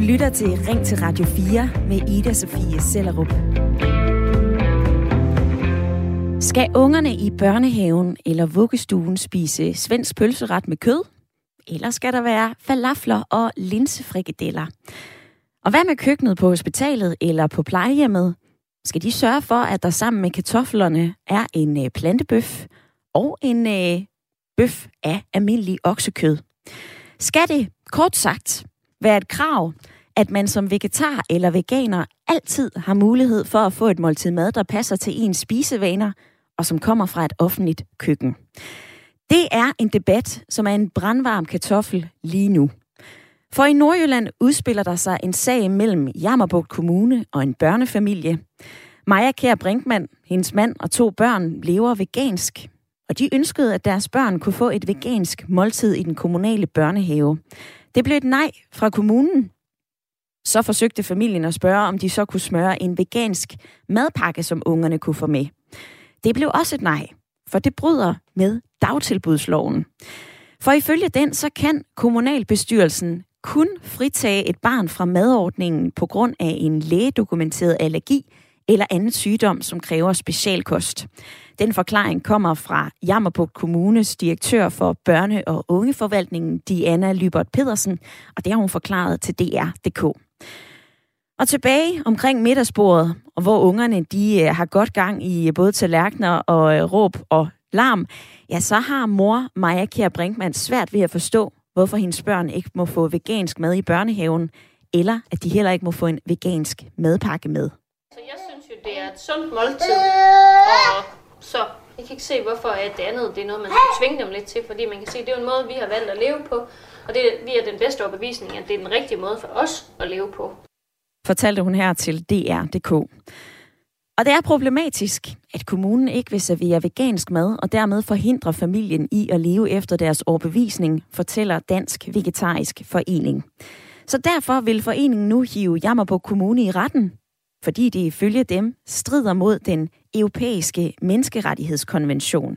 lytter til Ring til Radio 4 med Ida Sofie Sellerup. Skal ungerne i børnehaven eller vuggestuen spise svensk pølseret med kød? Eller skal der være falafler og linsefrikadeller? Og hvad med køkkenet på hospitalet eller på plejehjemmet? Skal de sørge for, at der sammen med kartoflerne er en øh, plantebøf og en øh, bøf af almindelig oksekød? Skal det, kort sagt, være et krav, at man som vegetar eller veganer altid har mulighed for at få et måltid mad, der passer til ens spisevaner, og som kommer fra et offentligt køkken. Det er en debat, som er en brandvarm kartoffel lige nu. For i Nordjylland udspiller der sig en sag mellem Jammerbugt Kommune og en børnefamilie. Maja Kær Brinkmann, hendes mand og to børn lever vegansk, og de ønskede, at deres børn kunne få et vegansk måltid i den kommunale børnehave. Det blev et nej fra kommunen. Så forsøgte familien at spørge, om de så kunne smøre en vegansk madpakke, som ungerne kunne få med. Det blev også et nej, for det bryder med dagtilbudsloven. For ifølge den, så kan kommunalbestyrelsen kun fritage et barn fra madordningen på grund af en lægedokumenteret allergi eller anden sygdom, som kræver specialkost. Den forklaring kommer fra Jammerbugt Kommunes direktør for børne- og ungeforvaltningen, Diana Lybert Pedersen, og det har hun forklaret til DR.dk. Og tilbage omkring middagsbordet, og hvor ungerne de øh, har godt gang i øh, både tallerkener og øh, råb og larm, ja, så har mor Maja Kjær Brinkmann svært ved at forstå, hvorfor hendes børn ikke må få vegansk mad i børnehaven, eller at de heller ikke må få en vegansk madpakke med. Så jeg synes jo, det er et sundt måltid, og så jeg kan ikke se, hvorfor at det andet det er noget, man skal tvinge dem lidt til, fordi man kan se, at det er en måde, vi har valgt at leve på, og det vi er den bedste overbevisning, at det er den rigtige måde for os at leve på. Fortalte hun her til DR.dk. Og det er problematisk, at kommunen ikke vil servere vegansk mad og dermed forhindre familien i at leve efter deres overbevisning, fortæller Dansk Vegetarisk Forening. Så derfor vil foreningen nu hive Jammerburg Kommune i retten, fordi det ifølge dem strider mod den europæiske menneskerettighedskonvention.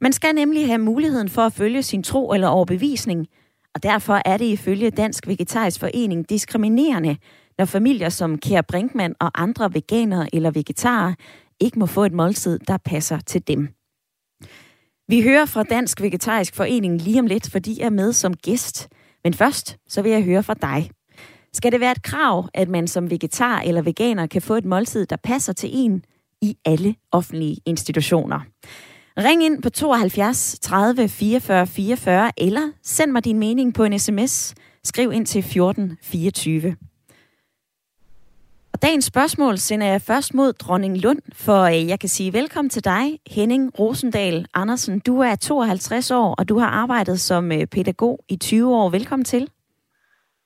Man skal nemlig have muligheden for at følge sin tro eller overbevisning, og derfor er det ifølge Dansk Vegetarisk Forening diskriminerende, når familier som Kær Brinkmann og andre veganere eller vegetarer ikke må få et måltid, der passer til dem. Vi hører fra Dansk Vegetarisk Forening lige om lidt, fordi jeg er med som gæst. Men først, så vil jeg høre fra dig. Skal det være et krav, at man som vegetar eller veganer kan få et måltid, der passer til en i alle offentlige institutioner? Ring ind på 72 30 44 44, eller send mig din mening på en sms. Skriv ind til 14 24. Og dagens spørgsmål sender jeg først mod Dronning Lund, for øh, jeg kan sige velkommen til dig, Henning Rosendal Andersen. Du er 52 år, og du har arbejdet som øh, pædagog i 20 år. Velkommen til.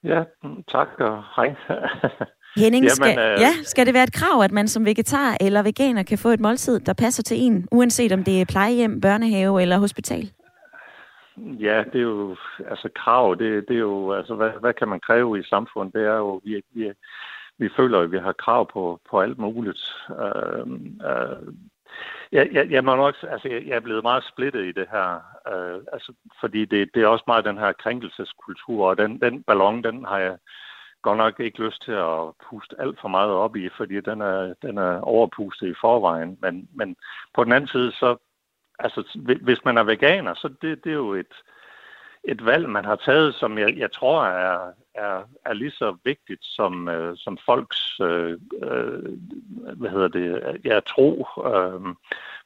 Ja, tak og hej. Henning, Jamen, skal, øh... ja, skal det være et krav, at man som vegetar eller veganer kan få et måltid, der passer til en, uanset om det er plejehjem, børnehave eller hospital? Ja, det er jo, altså krav, det, det er jo, altså hvad, hvad kan man kræve i samfundet? Det er jo, vi, vi, vi føler, at vi har krav på, på alt muligt. Øh, øh, jeg, jeg, jeg, må nok, altså, jeg er blevet meget splittet i det her, øh, altså, fordi det, det er også meget den her krænkelseskultur, og den, den ballon, den har jeg godt nok ikke lyst til at puste alt for meget op i, fordi den er, den er overpustet i forvejen. Men, men på den anden side, så altså, hvis man er veganer, så det, det er jo et, et valg, man har taget, som jeg, jeg tror er, er, er lige så vigtigt som, øh, som folks øh, øh, hvad hedder det, ja, tro øh,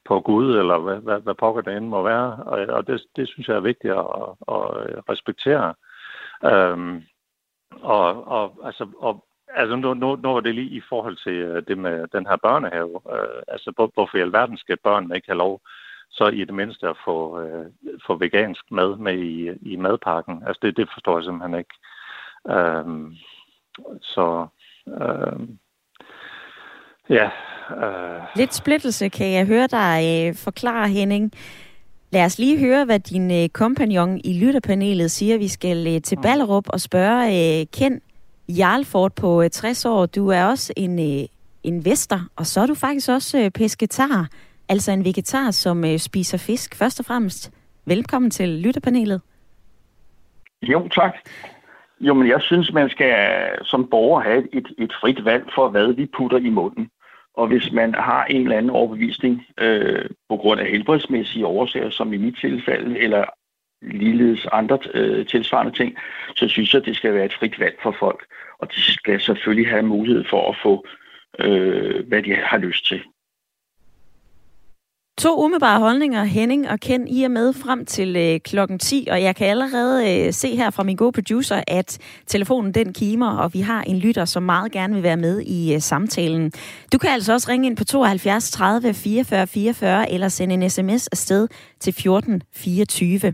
på Gud, eller hvad, hvad, hvad pokker det end må være. Og, og det, det synes jeg er vigtigt at, at respektere. Øh, og, og, altså, og, altså nu, nu, nu var det lige i forhold til øh, det med den her børnehave. Øh, altså, hvor, hvorfor i alverden skal børnene ikke have lov så i det mindste at få, øh, få vegansk mad med i, i madpakken. Altså det, det forstår jeg simpelthen ikke. Øhm, så øhm, ja. Øh. Lidt splittelse kan jeg høre dig øh, forklare, Henning. Lad os lige høre, hvad din øh, kompagnon i lytterpanelet siger. Vi skal øh, til mm. Ballerup og spørge øh, Ken Jarlfort på øh, 60 år. Du er også en øh, investor, og så er du faktisk også øh, pesketar. Altså en vegetar, som øh, spiser fisk først og fremmest. Velkommen til lytterpanelet. Jo, tak. Jo, men jeg synes, man skal som borger have et, et frit valg for, hvad vi putter i munden. Og hvis man har en eller anden overbevisning øh, på grund af helbredsmæssige årsager, som i mit tilfælde, eller ligeledes andre øh, tilsvarende ting, så synes jeg, at det skal være et frit valg for folk. Og de skal selvfølgelig have mulighed for at få, øh, hvad de har lyst til. To umiddelbare holdninger, Henning og Ken, I er med frem til øh, klokken 10, og jeg kan allerede øh, se her fra min gode producer, at telefonen den kimer, og vi har en lytter, som meget gerne vil være med i øh, samtalen. Du kan altså også ringe ind på 72 30 44 44, eller sende en sms afsted til 14 24.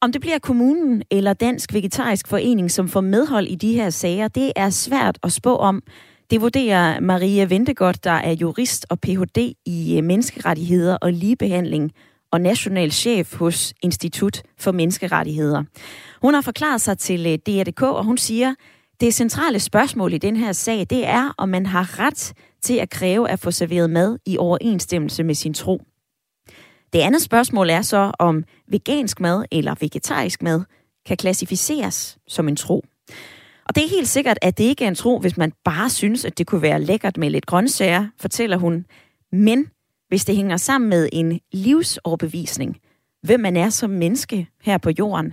Om det bliver kommunen eller Dansk Vegetarisk Forening, som får medhold i de her sager, det er svært at spå om. Det vurderer Maria Ventegodt, der er jurist og Ph.D. i øh, menneskerettigheder og ligebehandling og national chef hos Institut for Menneskerettigheder. Hun har forklaret sig til øh, DRDK, og hun siger, det centrale spørgsmål i den her sag, det er, om man har ret til at kræve at få serveret mad i overensstemmelse med sin tro. Det andet spørgsmål er så, om vegansk mad eller vegetarisk mad kan klassificeres som en tro. Og det er helt sikkert, at det ikke er en tro, hvis man bare synes, at det kunne være lækkert med lidt grøntsager, fortæller hun. Men hvis det hænger sammen med en livsoverbevisning, hvem man er som menneske her på jorden,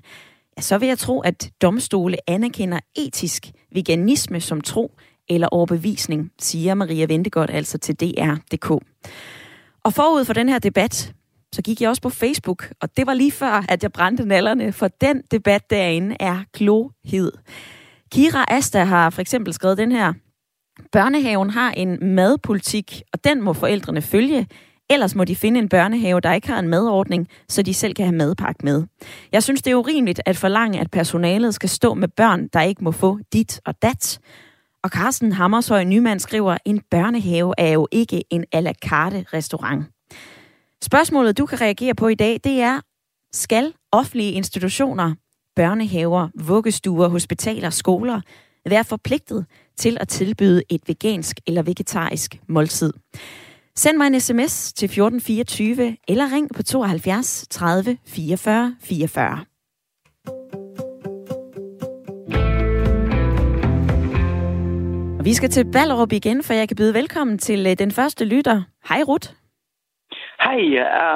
ja, så vil jeg tro, at domstole anerkender etisk veganisme som tro eller overbevisning, siger Maria Ventegodt altså til DR.dk. Og forud for den her debat, så gik jeg også på Facebook, og det var lige før, at jeg brændte nallerne, for den debat derinde er klohed. Kira Asta har for eksempel skrevet den her. Børnehaven har en madpolitik, og den må forældrene følge. Ellers må de finde en børnehave, der ikke har en madordning, så de selv kan have madpakke med. Jeg synes, det er urimeligt at forlange, at personalet skal stå med børn, der ikke må få dit og dat. Og Carsten Hammershøj Nymand skriver, en børnehave er jo ikke en à la carte restaurant. Spørgsmålet, du kan reagere på i dag, det er, skal offentlige institutioner børnehaver, vuggestuer, hospitaler, skoler være forpligtet til at tilbyde et vegansk eller vegetarisk måltid. Send mig en sms til 1424 eller ring på 72 30 44 44. Og vi skal til Ballerup igen, for jeg kan byde velkommen til øh, den første lytter. Hej Ruth. Hej,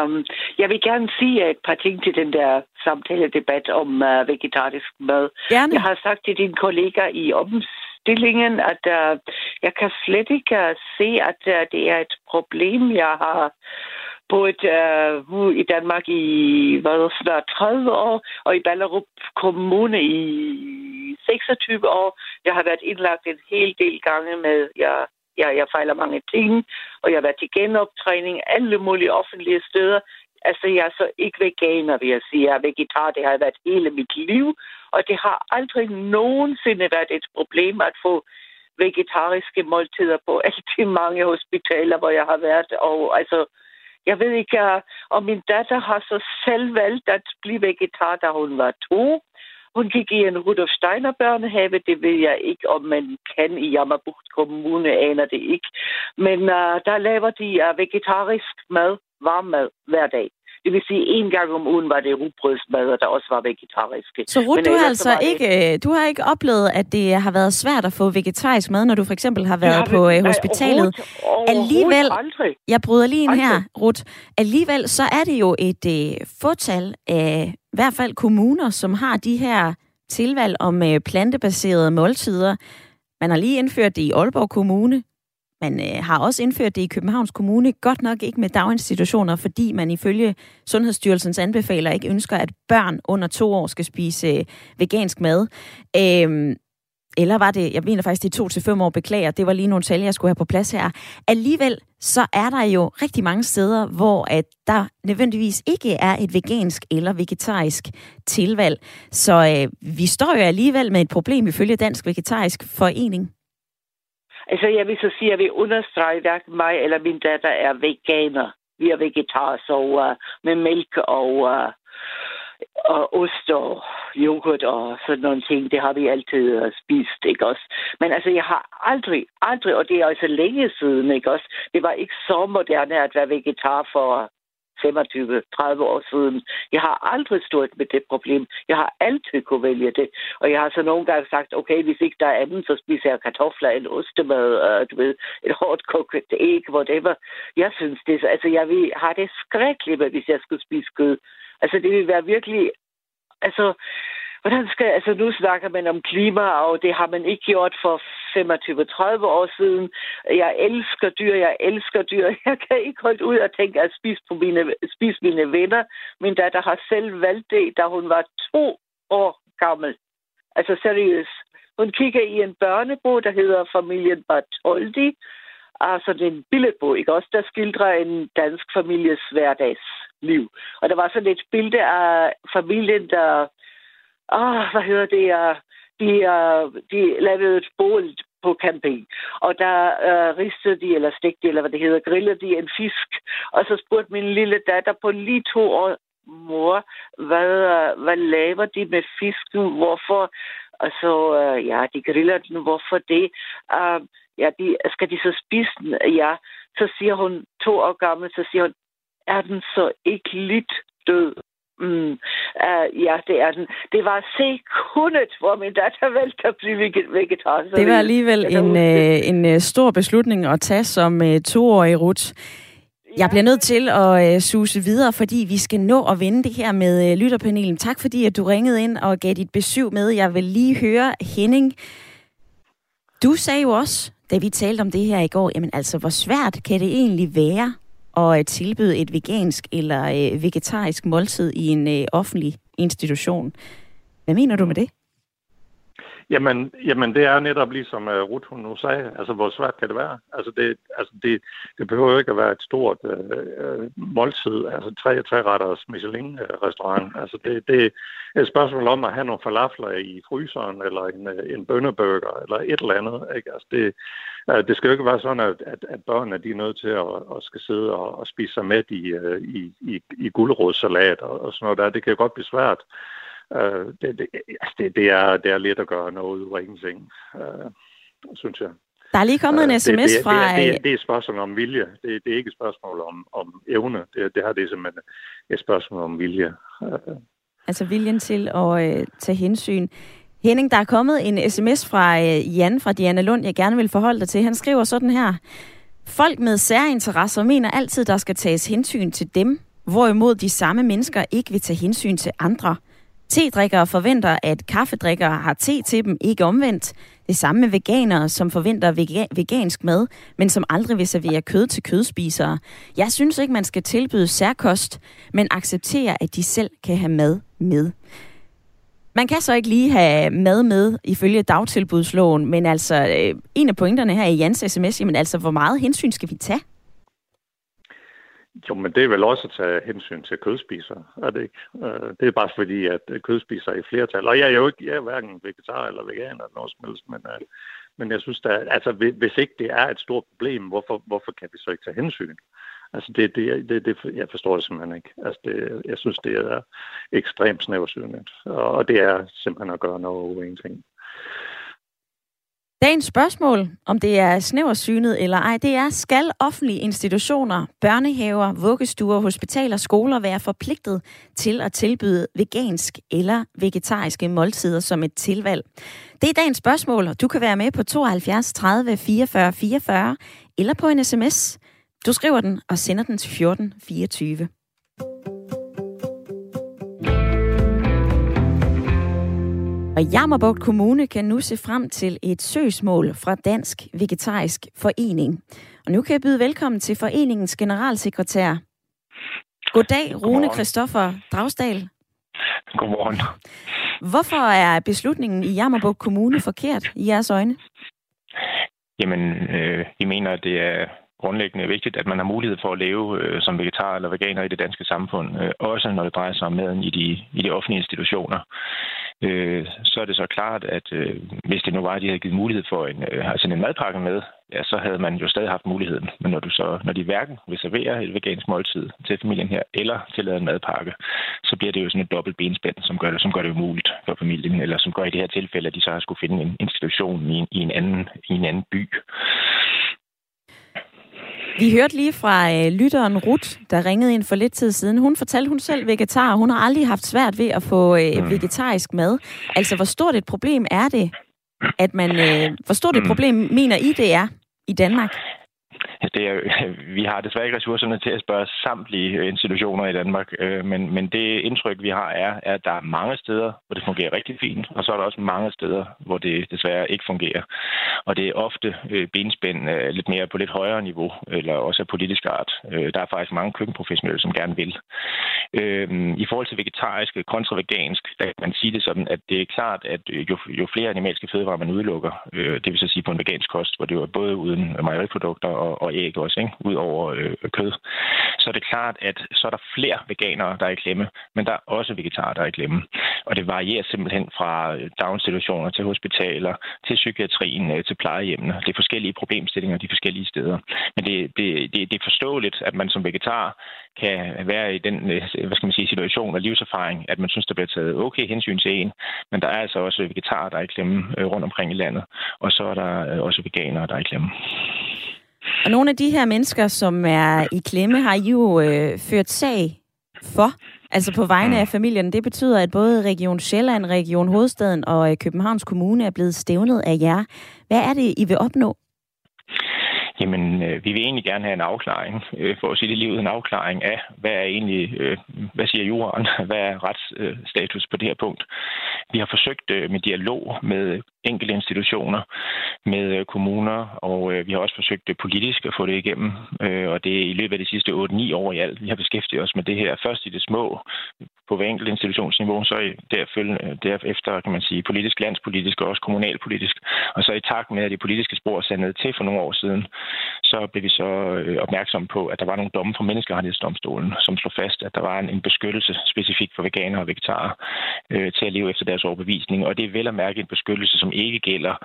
um, jeg vil gerne sige et par ting til den der samtale-debat om uh, vegetarisk mad. Gerne. Jeg har sagt til din kollega i omstillingen, at uh, jeg kan slet ikke uh, se, at uh, det er et problem. Jeg har boet uh, i Danmark i hvad, snart 30 år, og i Ballerup Kommune i 26 år. Jeg har været indlagt en hel del gange med, jeg jeg, jeg fejler mange ting, og jeg har været til genoptræning alle mulige offentlige steder. Altså, jeg er så ikke veganer, vil jeg sige. Jeg er vegetar, det har jeg været hele mit liv, og det har aldrig nogensinde været et problem at få vegetariske måltider på alle de mange hospitaler, hvor jeg har været. Og altså, jeg ved ikke, og min datter har så selv valgt at blive vegetar, da hun var to. Hun gik i en Rudolf Steiner børnehave, det ved jeg ikke, om man kan i Jammerbucht Kommune, aner det ikke. Men uh, der laver de uh, vegetarisk mad, varm mad, hver dag. Det vil sige, en gang om ugen var det rugbrødsmad, og der også var vegetariske. Så Ruth, du har altså ikke, øh, du har ikke oplevet, at det har været svært at få vegetarisk mad, når du for eksempel har været har, på øh, hospitalet? Overhovedet, Alligevel, aldrig. jeg bryder lige ind her, Ruth. Alligevel så er det jo et øh, fortal af i hvert fald kommuner, som har de her tilvalg om øh, plantebaserede måltider. Man har lige indført det i Aalborg Kommune. Man øh, har også indført det i Københavns Kommune, godt nok ikke med daginstitutioner, fordi man ifølge Sundhedsstyrelsens anbefaler ikke ønsker, at børn under to år skal spise øh, vegansk mad. Øh, eller var det, jeg mener faktisk, de to til fem år beklager, det var lige nogle tal, jeg skulle have på plads her. Alligevel, så er der jo rigtig mange steder, hvor at der nødvendigvis ikke er et vegansk eller vegetarisk tilvalg. Så øh, vi står jo alligevel med et problem ifølge Dansk Vegetarisk Forening. Altså, jeg vil så sige, at jeg vil understrege, hverken mig eller min datter er veganer. Vi er vegetarer, så uh, med mælk og, uh, og ost og yoghurt og sådan nogle ting, det har vi altid spist, ikke også? Men altså, jeg har aldrig, aldrig, og det er altså længe siden, ikke også? Det var ikke så moderne at være vegetar for 25-30 år siden. Jeg har aldrig stået med det problem. Jeg har altid kunne vælge det. Og jeg har så nogle gange sagt, okay, hvis ikke der er andet, så spiser jeg kartofler, en ostemad, uh, du ved, et hårdt kogt æg, whatever. Jeg synes det, altså jeg vil have det skrækkeligt, hvis jeg skulle spise kød. Altså det vil være virkelig, altså hvordan skal, altså nu snakker man om klima, og det har man ikke gjort for 25-30 år siden. Jeg elsker dyr, jeg elsker dyr. Jeg kan ikke holde ud og tænke at spise, på mine, spise mine venner. Min datter har selv valgt det, da hun var to år gammel. Altså seriøst. Hun kigger i en børnebog, der hedder Familien Bartoldi. Altså det er en billedbog, ikke også, der skildrer en dansk families hverdags liv. Og der var sådan et billede af familien, der ah, hvad hedder det, uh, de, uh, de lavede et bål på camping, og der uh, ristede de, eller stegte de, eller hvad det hedder, grillede de en fisk, og så spurgte min lille datter på lige to år, mor, hvad, uh, hvad laver de med fisken, hvorfor, og så, uh, ja, de griller den, hvorfor det, uh, ja, de, skal de så spise den, ja, så siger hun, to år gammel, så siger hun, er den så ikke lidt død? Mm, uh, ja, det er den. Det var sekundet, hvor min datter valgte at blive vegetar. det var alligevel en, øh, en øh, stor beslutning at tage som øh, toårig Ruth. Jeg bliver nødt til at øh, suse videre, fordi vi skal nå at vende det her med øh, lytterpanelen. Tak fordi, at du ringede ind og gav dit besøg med. Jeg vil lige høre Henning. Du sagde jo også, da vi talte om det her i går, jamen altså, hvor svært kan det egentlig være at øh, tilbyde et vegansk eller øh, vegetarisk måltid i en øh, offentlig institution. Hvad mener du med det? Jamen, jamen det er netop ligesom uh, Ruth hun nu sagde, altså hvor svært kan det være? Altså det, altså det, det behøver ikke at være et stort uh, måltid, altså tre, tre retters Michelin-restaurant. Altså det, det er et spørgsmål om at have nogle falafler i fryseren, eller en, en bønneburger, eller et eller andet. Ikke? Altså det, det skal jo ikke være sådan, at, at, at børnene de er nødt til at, at skal sidde og, og spise sig med i, i, i, i guldrådssalat og, og sådan noget der. Det kan jo godt blive svært. Øh, det, det, altså det, det, er, det er lidt at gøre noget ud af ingenting, øh, synes jeg. Der er lige kommet en sms det, det, fra... Det, det, det er et spørgsmål om vilje. Det, det er ikke et spørgsmål om, om evne. Det, det her det er simpelthen et spørgsmål om vilje. Altså viljen til at øh, tage hensyn. Henning, der er kommet en sms fra øh, Jan fra Diana Lund, jeg gerne vil forholde dig til. Han skriver sådan her. Folk med særinteresser mener altid, der skal tages hensyn til dem, hvorimod de samme mennesker ikke vil tage hensyn til andre. Tedrikkere forventer, at kaffedrikkere har te til dem, ikke omvendt. Det samme med veganere, som forventer vega- vegansk mad, men som aldrig vil servere kød til kødspisere. Jeg synes ikke, man skal tilbyde særkost, men acceptere, at de selv kan have mad med. Man kan så ikke lige have mad med ifølge dagtilbudsloven, men altså øh, en af pointerne her i Jans sms, jamen altså hvor meget hensyn skal vi tage? Jo, men det er vel også at tage hensyn til kødspisere, er det ikke? Øh, det er bare fordi, at øh, kødspisere er i flertal. Og jeg er jo ikke, jeg er hverken vegetar eller veganer eller noget som helst, men, øh, men jeg synes, da, altså, hvis ikke det er et stort problem, hvorfor, hvorfor kan vi så ikke tage hensyn? Altså, det, det, det, det, jeg forstår det simpelthen ikke. Altså, det, jeg synes, det er ekstremt snæversynligt, og det er simpelthen at gøre noget over ingenting. Dagens spørgsmål, om det er snæversynet eller ej, det er, skal offentlige institutioner, børnehaver, vuggestuer, hospitaler skoler være forpligtet til at tilbyde vegansk eller vegetariske måltider som et tilvalg? Det er dagens spørgsmål, og du kan være med på 72 30 44 44 eller på en sms. Du skriver den og sender den til 14 24. Og Jammerbugt Kommune kan nu se frem til et søgsmål fra Dansk Vegetarisk Forening. Og nu kan jeg byde velkommen til foreningens generalsekretær. Goddag, Rune Christoffer Dragsdal. Godmorgen. Hvorfor er beslutningen i Jammerbugt Kommune forkert i jeres øjne? Jamen, øh, I mener, at det er grundlæggende vigtigt, at man har mulighed for at leve øh, som vegetar eller veganer i det danske samfund, øh, også når det drejer sig om maden i de, i de offentlige institutioner øh, så er det så klart, at øh, hvis det nu var, at de havde givet mulighed for en, øh, altså en madpakke med, ja, så havde man jo stadig haft muligheden. Men når, du så, når de hverken vil servere et vegansk måltid til familien her, eller tillade en madpakke, så bliver det jo sådan et dobbelt benspænd, som gør det, som gør det umuligt for familien, eller som gør i det her tilfælde, at de så har skulle finde en institution i en, i en, anden, i en anden by. Vi hørte lige fra øh, lytteren Rut, der ringede ind for lidt tid siden. Hun fortalte, hun selv vegetar, hun har aldrig haft svært ved at få øh, mm. vegetarisk mad. Altså, hvor stort et problem er det, at man... Øh, hvor stort et mm. problem mener I, det er i Danmark? Det er, vi har desværre ikke ressourcerne til at spørge samtlige øh, institutioner i Danmark, øh, men, men det indtryk, vi har, er, at der er mange steder, hvor det fungerer rigtig fint, og så er der også mange steder, hvor det desværre ikke fungerer. Og det er ofte øh, benspænd lidt mere på lidt højere niveau, eller også af politisk art. Der er faktisk mange køkkenprofessionelle, som gerne vil. I forhold til vegetarisk kontra vegansk, der kan man sige det sådan, at det er klart, at jo, jo flere animalske fødevarer man udelukker, det vil så sige på en vegansk kost, hvor det er både uden mejeriprodukter og, og æg også, ikke? ud over øh, kød. Så er det klart, at så er der flere veganere, der er i klemme, men der er også vegetarer, der er i klemme. Og det varierer simpelthen fra øh, daginstitutioner til hospitaler, til psykiatrien, øh, til plejehjemmene. Det er forskellige problemstillinger de forskellige steder. Men det, det, det, det er forståeligt, at man som vegetar kan være i den øh, hvad skal man sige, situation og livserfaring, at man synes, der bliver taget okay hensyn til en. Men der er altså også vegetarer, der er i klemme rundt omkring i landet. Og så er der også veganere, der er i klemme. Og nogle af de her mennesker, som er i klemme, har I jo øh, ført sag for, altså på vegne af familien. Det betyder, at både Region Sjælland, Region Hovedstaden og øh, Københavns Kommune er blevet stævnet af jer. Hvad er det, I vil opnå? Jamen, øh, vi vil egentlig gerne have en afklaring, øh, for at sige det livet, en afklaring af, hvad er egentlig, øh, hvad siger juraen, hvad er retsstatus øh, på det her punkt. Vi har forsøgt øh, med dialog med enkelte institutioner, med øh, kommuner, og øh, vi har også forsøgt øh, politisk at få det igennem, øh, og det er i løbet af de sidste 8-9 år i alt. Vi har beskæftiget os med det her først i det små, på hver enkelt institutionsniveau, så derefter kan man sige politisk, landspolitisk og også kommunalpolitisk. Og så i takt med, at det politiske spor sandede til for nogle år siden, så blev vi så opmærksom på, at der var nogle domme fra Menneskerettighedsdomstolen, som slog fast, at der var en beskyttelse specifikt for veganere og vegetarer til at leve efter deres overbevisning. Og det er vel at mærke en beskyttelse, som ikke gælder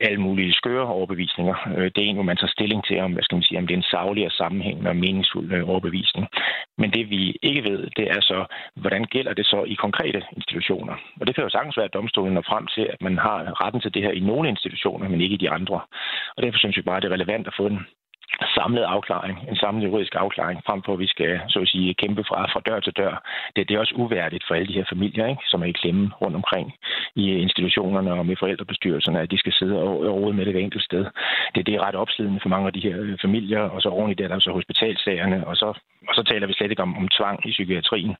alle mulige skøre overbevisninger. Øh, det er en, hvor man tager stilling til, om, hvad skal man sige, om det er en savlig og sammenhængende og meningsfuld øh, overbevisning. Men det vi ikke ved, det er så, hvordan gælder det så i konkrete institutioner? Og det kan jo sagtens være, at domstolen når frem til, at man har retten til det her i nogle institutioner, men ikke i de andre. Og derfor synes vi bare, at det er relevant at få en samlet afklaring, en samlet juridisk afklaring, frem for at vi skal så at sige, kæmpe fra, fra dør til dør. Det, det er også uværdigt for alle de her familier, ikke, som er i klemme rundt omkring i institutionerne og med forældrebestyrelserne, at de skal sidde og, rode med det ved enkelt sted. Det, det er ret opslidende for mange af de her familier, og så oven i det er der så hospitalsagerne, og så, og så taler vi slet ikke om, om tvang i psykiatrien,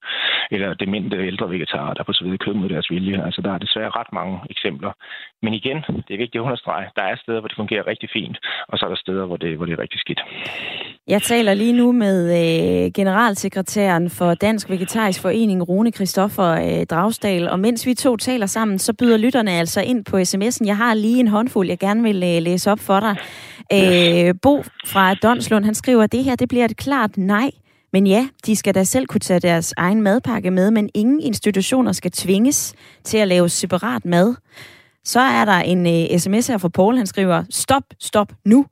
eller demente ældre vegetarer, der på så videre kød mod deres vilje. Altså, der er desværre ret mange eksempler. Men igen, det er vigtigt at understrege, der er steder, hvor det fungerer rigtig fint, og så er der steder, hvor det, hvor det er rigtig skidt. Jeg taler lige nu med øh, generalsekretæren for Dansk Vegetarisk Forening, Rune Christoffer øh, Dragsdal, og mens vi to taler sammen, så byder lytterne altså ind på sms'en. Jeg har lige en håndfuld, jeg gerne vil øh, læse op for dig. Øh, Bo fra Donslund, han skriver, at det her det bliver et klart nej. Men ja, de skal da selv kunne tage deres egen madpakke med, men ingen institutioner skal tvinges til at lave separat mad. Så er der en øh, sms her fra Paul, han skriver, stop, stop nu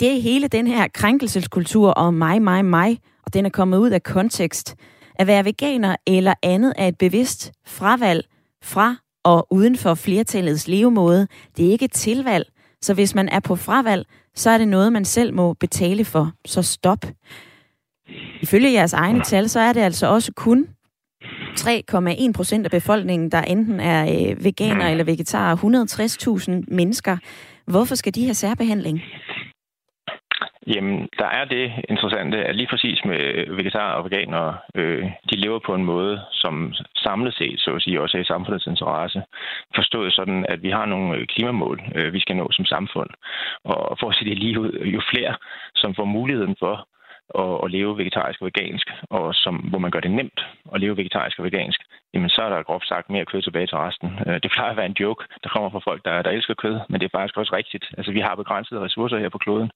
det er hele den her krænkelseskultur og mig, mig, mig, og den er kommet ud af kontekst. At være veganer eller andet er et bevidst fravalg fra og uden for flertallets levemåde. Det er ikke et tilvalg. Så hvis man er på fravalg, så er det noget, man selv må betale for. Så stop. Ifølge jeres egne tal, så er det altså også kun 3,1 procent af befolkningen, der enten er øh, veganer eller vegetarer. 160.000 mennesker. Hvorfor skal de have særbehandling? Jamen, der er det interessante, at lige præcis med øh, vegetarer og veganere, øh, de lever på en måde, som samlet set, så at sige, også er i samfundets interesse. Forstået sådan, at vi har nogle øh, klimamål, øh, vi skal nå som samfund. Og for at sige det lige ud, jo flere, som får muligheden for at, at leve vegetarisk og vegansk, og som, hvor man gør det nemt at leve vegetarisk og vegansk, jamen så er der groft sagt mere kød tilbage til resten. Øh, det plejer at være en joke, der kommer fra folk, der, der elsker kød, men det er faktisk også rigtigt. Altså vi har begrænsede ressourcer her på kloden,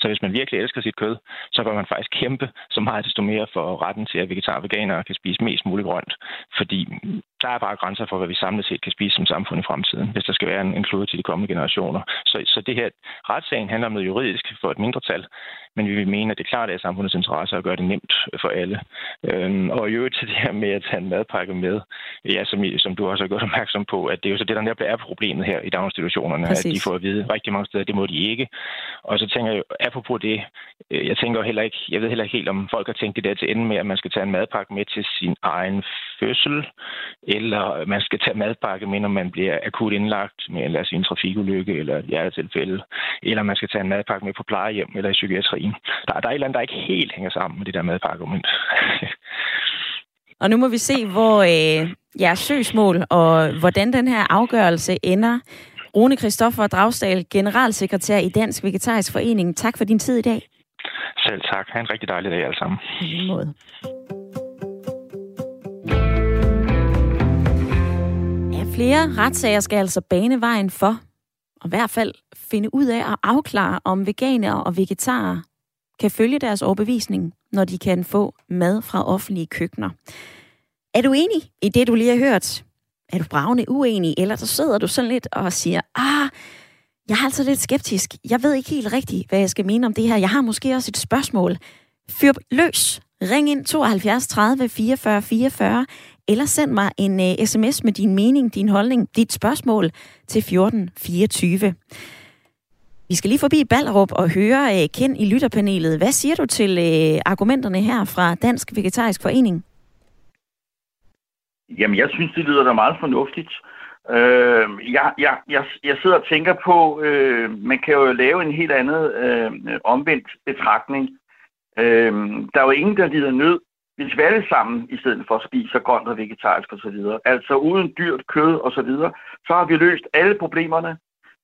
så hvis man virkelig elsker sit kød, så bør man faktisk kæmpe så meget desto mere for retten til, at vegetar og veganere kan spise mest muligt grønt. Fordi der er bare grænser for, hvad vi samlet set kan spise som samfund i fremtiden, hvis der skal være en, en klode til de kommende generationer. Så, så det her retssagen handler om noget juridisk for et mindretal, men vi vil mene, at det klart er samfundets interesse at gøre det nemt for alle. Øhm, og i øvrigt til det her med at tage en madpakke med, ja, som, som du også har gjort opmærksom på, at det er jo så det, der netop er problemet her i daginstitutionerne, Præcis. at de får at vide rigtig mange steder, det må de ikke. Og så tænker jeg, apropos det, øh, jeg tænker heller ikke, jeg ved heller ikke helt, om folk har tænkt det der til ende med, at man skal tage en madpakke med til sin egen fødsel, eller man skal tage madpakke med, når man bliver akut indlagt med lad os sige, en trafikulykke eller et hjertetilfælde, eller man skal tage en madpakke med på plejehjem eller i psykiatrien. Der, der er et eller andet, der ikke helt hænger sammen med det der madpakkeargument. Og nu må vi se, hvor øh, jeres søgsmål og hvordan den her afgørelse ender. Rune Christoffer Dragsdal, generalsekretær i Dansk Vegetarisk Forening. Tak for din tid i dag. Selv tak. Ha' en rigtig dejlig dag alle sammen. I måde. Flere retssager skal altså bane vejen for, og i hvert fald finde ud af at afklare, om veganere og vegetarer kan følge deres overbevisning, når de kan få mad fra offentlige køkkener. Er du enig i det, du lige har hørt? Er du bravende uenig, eller så sidder du sådan lidt og siger, ah, jeg er altså lidt skeptisk. Jeg ved ikke helt rigtigt, hvad jeg skal mene om det her. Jeg har måske også et spørgsmål. Fyr løs. Ring ind 72 30 44 44, eller send mig en øh, uh, sms med din mening, din holdning, dit spørgsmål til 1424. Vi skal lige forbi Ballerup og høre uh, Ken i lytterpanelet. Hvad siger du til uh, argumenterne her fra Dansk Vegetarisk Forening? Jamen, jeg synes, det lyder da meget fornuftigt. Øh, jeg, jeg, jeg, jeg sidder og tænker på, øh, man kan jo lave en helt andet øh, omvendt betragtning. Øh, der er jo ingen, der lider nød, hvis vi alle sammen i stedet for spiser grønt og vegetarisk osv., altså uden dyrt kød osv., så, videre, så har vi løst alle problemerne.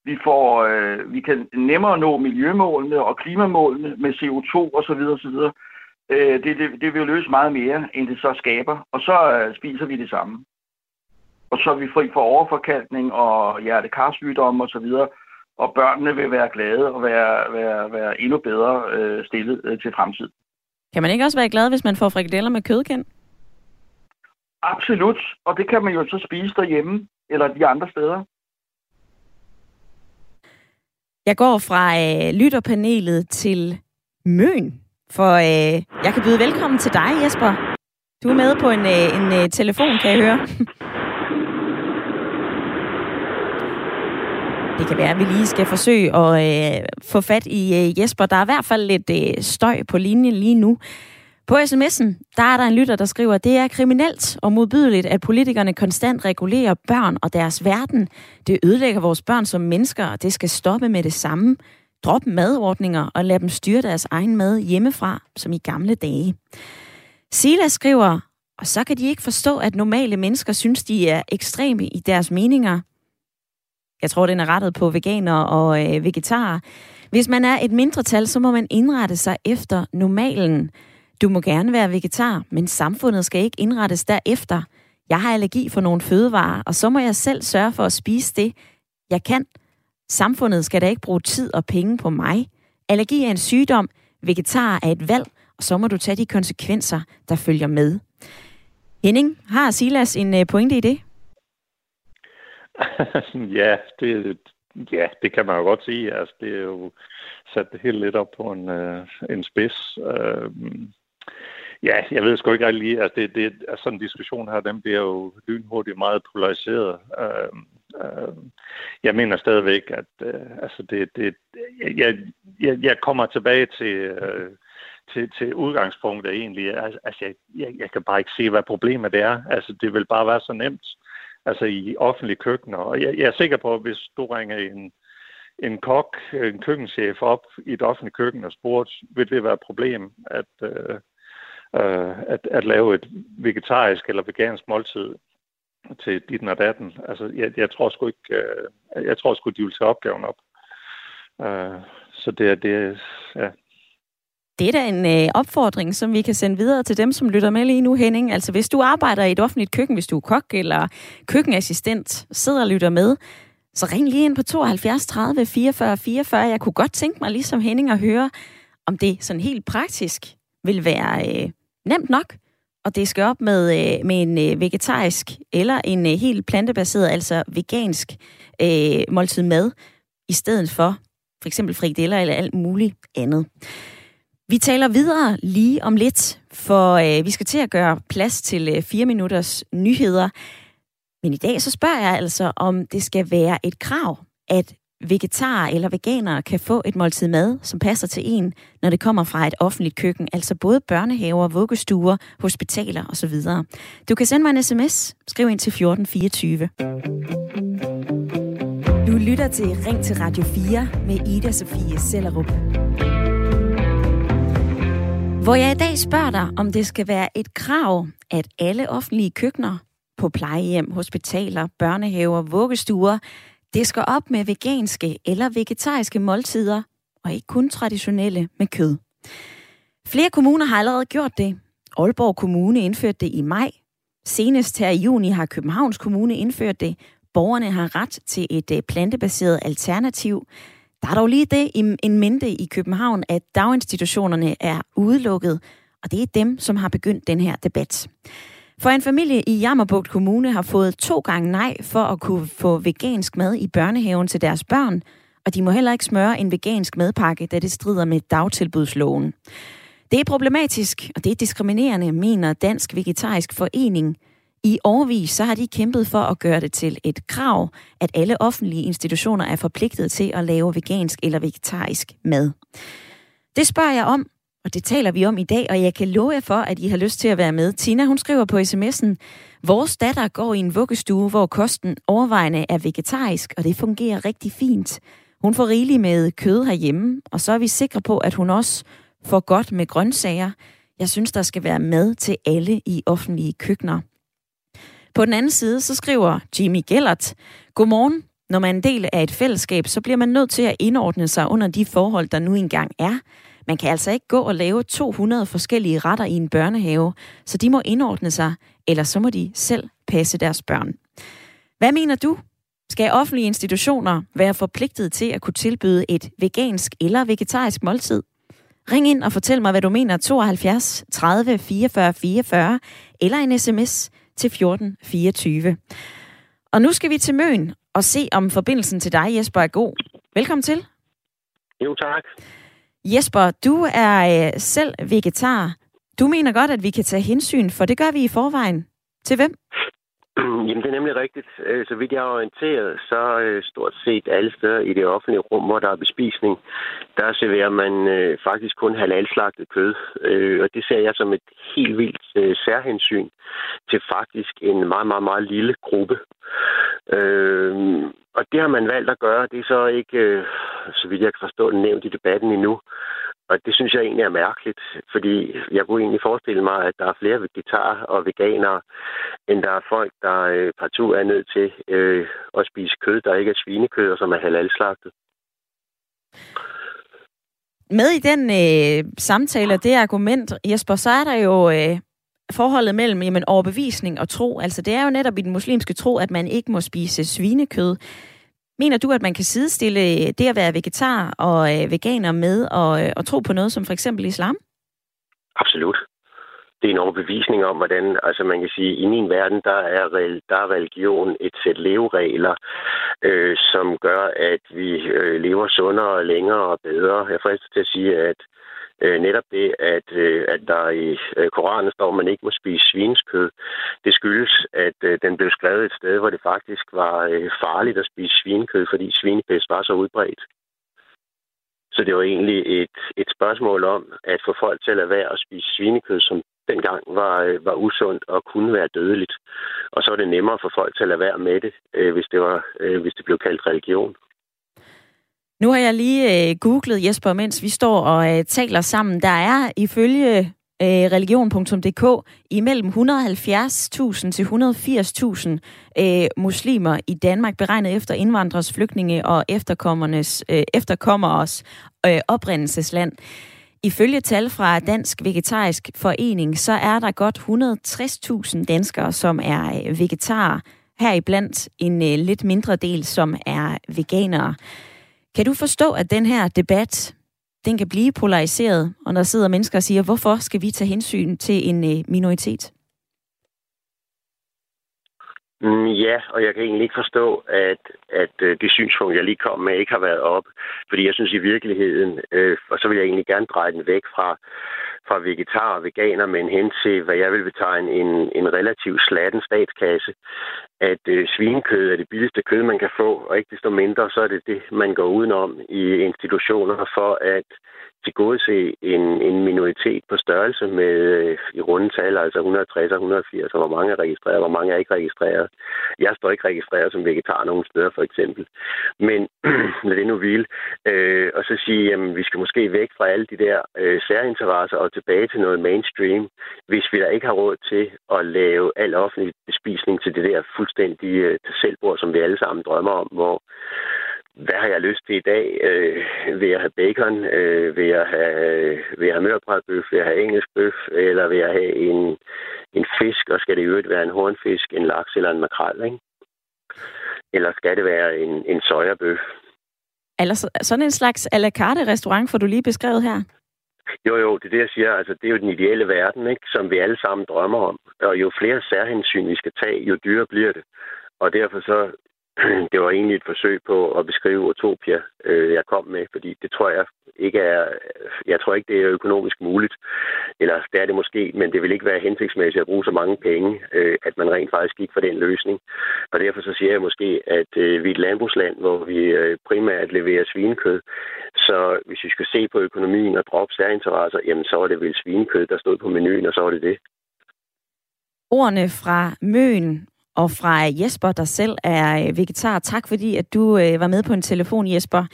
Vi, får, øh, vi kan nemmere nå miljømålene og klimamålene med CO2 osv. osv. Øh, det, det, det vil løse meget mere, end det så skaber, og så øh, spiser vi det samme. Og så er vi fri for overforkalkning og hjertekarsygdomme osv., og børnene vil være glade og være, være, være endnu bedre øh, stillet øh, til fremtiden. Kan man ikke også være glad, hvis man får frikadeller med kødkend? Absolut, og det kan man jo så spise derhjemme eller de andre steder. Jeg går fra øh, lytterpanelet til Møn, for øh, jeg kan byde velkommen til dig, Jesper. Du er med på en, øh, en øh, telefon, kan jeg høre. Det kan være, at vi lige skal forsøge at øh, få fat i øh, Jesper. Der er i hvert fald lidt øh, støj på linjen lige nu. På sms'en, der er der en lytter, der skriver, at det er kriminelt og modbydeligt, at politikerne konstant regulerer børn og deres verden. Det ødelægger vores børn som mennesker, og det skal stoppe med det samme. Drop madordninger og lad dem styre deres egen mad hjemmefra, som i gamle dage. Sila skriver, og så kan de ikke forstå, at normale mennesker synes, de er ekstreme i deres meninger. Jeg tror, den er rettet på veganer og øh, vegetarer. Hvis man er et mindretal, så må man indrette sig efter normalen. Du må gerne være vegetar, men samfundet skal ikke indrettes derefter. Jeg har allergi for nogle fødevarer, og så må jeg selv sørge for at spise det, jeg kan. Samfundet skal da ikke bruge tid og penge på mig. Allergi er en sygdom, vegetar er et valg, og så må du tage de konsekvenser, der følger med. Henning, har Silas en øh, pointe i det? ja, det, ja, det kan man jo godt sige. Altså, det er jo sat det helt lidt op på en, øh, en spids. Øh, ja, jeg ved sgu ikke rigtig lige. Altså, det, det, altså, sådan en diskussion her, den bliver jo lynhurtigt meget polariseret. Øh, øh, jeg mener stadigvæk, at øh, altså det, det, jeg, jeg, jeg kommer tilbage til... Øh, til, til udgangspunktet egentlig. Altså, altså jeg, jeg, jeg kan bare ikke se, hvad problemet er. Altså, det vil bare være så nemt altså i offentlige køkkener. Og jeg, jeg er sikker på, at hvis du ringer en, en kok, en køkkenchef op i et offentligt køkken og spurgte, vil det være et problem at, øh, øh, at, at lave et vegetarisk eller vegansk måltid til dit og datten. Altså, jeg, jeg tror sgu ikke, øh, jeg tror sgu, de vil tage opgaven op. Øh, så det er, det, ja, det er da en øh, opfordring, som vi kan sende videre til dem, som lytter med lige nu, Henning. Altså hvis du arbejder i et offentligt køkken, hvis du er kok eller køkkenassistent, sidder og lytter med, så ring lige ind på 72 30 44 44. Jeg kunne godt tænke mig, ligesom Henning, at høre, om det sådan helt praktisk vil være øh, nemt nok, og det skal op med, øh, med en øh, vegetarisk eller en øh, helt plantebaseret, altså vegansk øh, måltid mad, i stedet for for eksempel frikadeller eller alt muligt andet. Vi taler videre lige om lidt, for øh, vi skal til at gøre plads til øh, fire minutters nyheder. Men i dag så spørger jeg altså, om det skal være et krav, at vegetarer eller veganere kan få et måltid mad, som passer til en, når det kommer fra et offentligt køkken, altså både børnehaver, vuggestuer, hospitaler osv. Du kan sende mig en sms, skriv ind til 1424. Du lytter til Ring til Radio 4 med Ida Sofie Sellerup. Hvor jeg i dag spørger dig, om det skal være et krav, at alle offentlige køkkener på plejehjem, hospitaler, børnehaver, vuggestuer det skal op med veganske eller vegetariske måltider, og ikke kun traditionelle med kød. Flere kommuner har allerede gjort det. Aalborg Kommune indførte det i maj. Senest her i juni har Københavns Kommune indført det. Borgerne har ret til et øh, plantebaseret alternativ. Der er dog lige det en mente i København, at daginstitutionerne er udelukket, og det er dem, som har begyndt den her debat. For en familie i Jammerbugt Kommune har fået to gange nej for at kunne få vegansk mad i børnehaven til deres børn, og de må heller ikke smøre en vegansk madpakke, da det strider med dagtilbudsloven. Det er problematisk, og det er diskriminerende, mener Dansk Vegetarisk Forening. I årvis så har de kæmpet for at gøre det til et krav, at alle offentlige institutioner er forpligtet til at lave vegansk eller vegetarisk mad. Det spørger jeg om, og det taler vi om i dag, og jeg kan love jer for, at I har lyst til at være med. Tina, hun skriver på sms'en, vores datter går i en vuggestue, hvor kosten overvejende er vegetarisk, og det fungerer rigtig fint. Hun får rigeligt med kød herhjemme, og så er vi sikre på, at hun også får godt med grøntsager. Jeg synes, der skal være mad til alle i offentlige køkkener. På den anden side, så skriver Jimmy Gellert, Godmorgen. Når man er en del af et fællesskab, så bliver man nødt til at indordne sig under de forhold, der nu engang er. Man kan altså ikke gå og lave 200 forskellige retter i en børnehave, så de må indordne sig, eller så må de selv passe deres børn. Hvad mener du? Skal offentlige institutioner være forpligtet til at kunne tilbyde et vegansk eller vegetarisk måltid? Ring ind og fortæl mig, hvad du mener 72 30 44 44 eller en sms til 14 24. Og nu skal vi til Møn og se, om forbindelsen til dig, Jesper, er god. Velkommen til. Jo, tak. Jesper, du er øh, selv vegetar. Du mener godt, at vi kan tage hensyn, for det gør vi i forvejen. Til hvem? Jamen, det er nemlig rigtigt. Øh, så vidt jeg er orienteret, så øh, stort set alle steder i det offentlige rum, hvor der er bespisning, der serverer man øh, faktisk kun halalslagtet kød. Og det ser jeg som et helt vildt særhensyn til faktisk en meget, meget, meget lille gruppe. Og det har man valgt at gøre. Det er så ikke, så vidt jeg kan forstå, nævnt i debatten endnu. Og det synes jeg egentlig er mærkeligt, fordi jeg kunne egentlig forestille mig, at der er flere vegetarer og veganere, end der er folk, der øh, partout er nødt til øh, at spise kød, der ikke er svinekød og som er halalslagtet. Med i den øh, samtale og det argument, Jesper, så er der jo øh, forholdet mellem jamen, overbevisning og tro. Altså det er jo netop i den muslimske tro, at man ikke må spise svinekød. Mener du, at man kan sidestille øh, det at være vegetar og øh, veganer med og, øh, og tro på noget som for eksempel islam? Absolut. Det er en overbevisning om, hvordan, altså man kan sige, i min verden, der er, der er religion et sæt leveregler, øh, som gør, at vi øh, lever sundere og længere og bedre. Jeg frister til at sige, at øh, netop det, at, øh, at der i øh, Koranen står, at man ikke må spise svinskød, det skyldes, at øh, den blev skrevet et sted, hvor det faktisk var øh, farligt at spise svinekød, fordi svinepest var så udbredt. Så det var egentlig et, et spørgsmål om at få folk til at lade være at spise svinekød, som dengang var, øh, var usundt og kunne være dødeligt. Og så var det nemmere for folk til at lade være med det, øh, hvis, det var, øh, hvis det blev kaldt religion. Nu har jeg lige øh, googlet Jesper, mens vi står og øh, taler sammen. Der er ifølge øh, religion.dk imellem 170.000 til 180.000 øh, muslimer i Danmark, beregnet efter indvandrers, flygtninge og efterkommernes, øh, efterkommers øh, oprindelsesland. Ifølge tal fra Dansk Vegetarisk Forening, så er der godt 160.000 danskere, som er øh, vegetarer. Heriblandt en øh, lidt mindre del, som er veganere. Kan du forstå, at den her debat, den kan blive polariseret, og der sidder mennesker og siger, hvorfor skal vi tage hensyn til en øh, minoritet? Mm, ja, og jeg kan egentlig ikke forstå, at, at øh, det synspunkt, jeg lige kom med, ikke har været op. Fordi jeg synes i virkeligheden, øh, og så vil jeg egentlig gerne dreje den væk fra, fra vegetar og veganer, men hen til, hvad jeg vil betegne en, en relativt slatten statskasse, at øh, svinekød er det billigste kød, man kan få, og ikke desto mindre, så er det det, man går udenom i institutioner for at tilgodese en, en minoritet på størrelse med øh, i runde tal, altså 160 og 180, og hvor mange er registreret, hvor mange er ikke registreret. Jeg står ikke registreret som vegetar nogen steder, for eksempel. Men lad det nu hvile. Øh, og så sige, at vi skal måske væk fra alle de der øh, særinteresser og tilbage til noget mainstream, hvis vi da ikke har råd til at lave al offentlig bespisning til det der fuldstændige øh, selvbord, som vi alle sammen drømmer om, hvor hvad har jeg lyst til i dag? Øh, vil jeg have bacon? Øh, vil jeg have, vil jeg have mørbrædbøf? Vil jeg have engelsk bøf? Eller vil jeg have en, en fisk? Og skal det i øvrigt være en hornfisk, en laks eller en makrel? Ikke? Eller skal det være en, en sojabøf? Eller sådan en slags à la carte restaurant, får du lige beskrevet her? Jo, jo, det er det, jeg siger. Altså, det er jo den ideelle verden, ikke? som vi alle sammen drømmer om. Og jo flere særhensyn vi skal tage, jo dyrere bliver det. Og derfor så det var egentlig et forsøg på at beskrive Utopia, øh, jeg kom med, fordi det tror jeg ikke er, jeg tror ikke, det er økonomisk muligt, eller det er det måske, men det vil ikke være hensigtsmæssigt at bruge så mange penge, øh, at man rent faktisk gik for den løsning. Og derfor så siger jeg måske, at øh, vi er et landbrugsland, hvor vi øh, primært leverer svinekød, så hvis vi skal se på økonomien og droppe særinteresser, jamen så er det vel svinekød, der stod på menuen, og så er det det. Ordene fra Møen og fra Jesper, der selv er øh, vegetar. Tak fordi, at du øh, var med på en telefon, Jesper.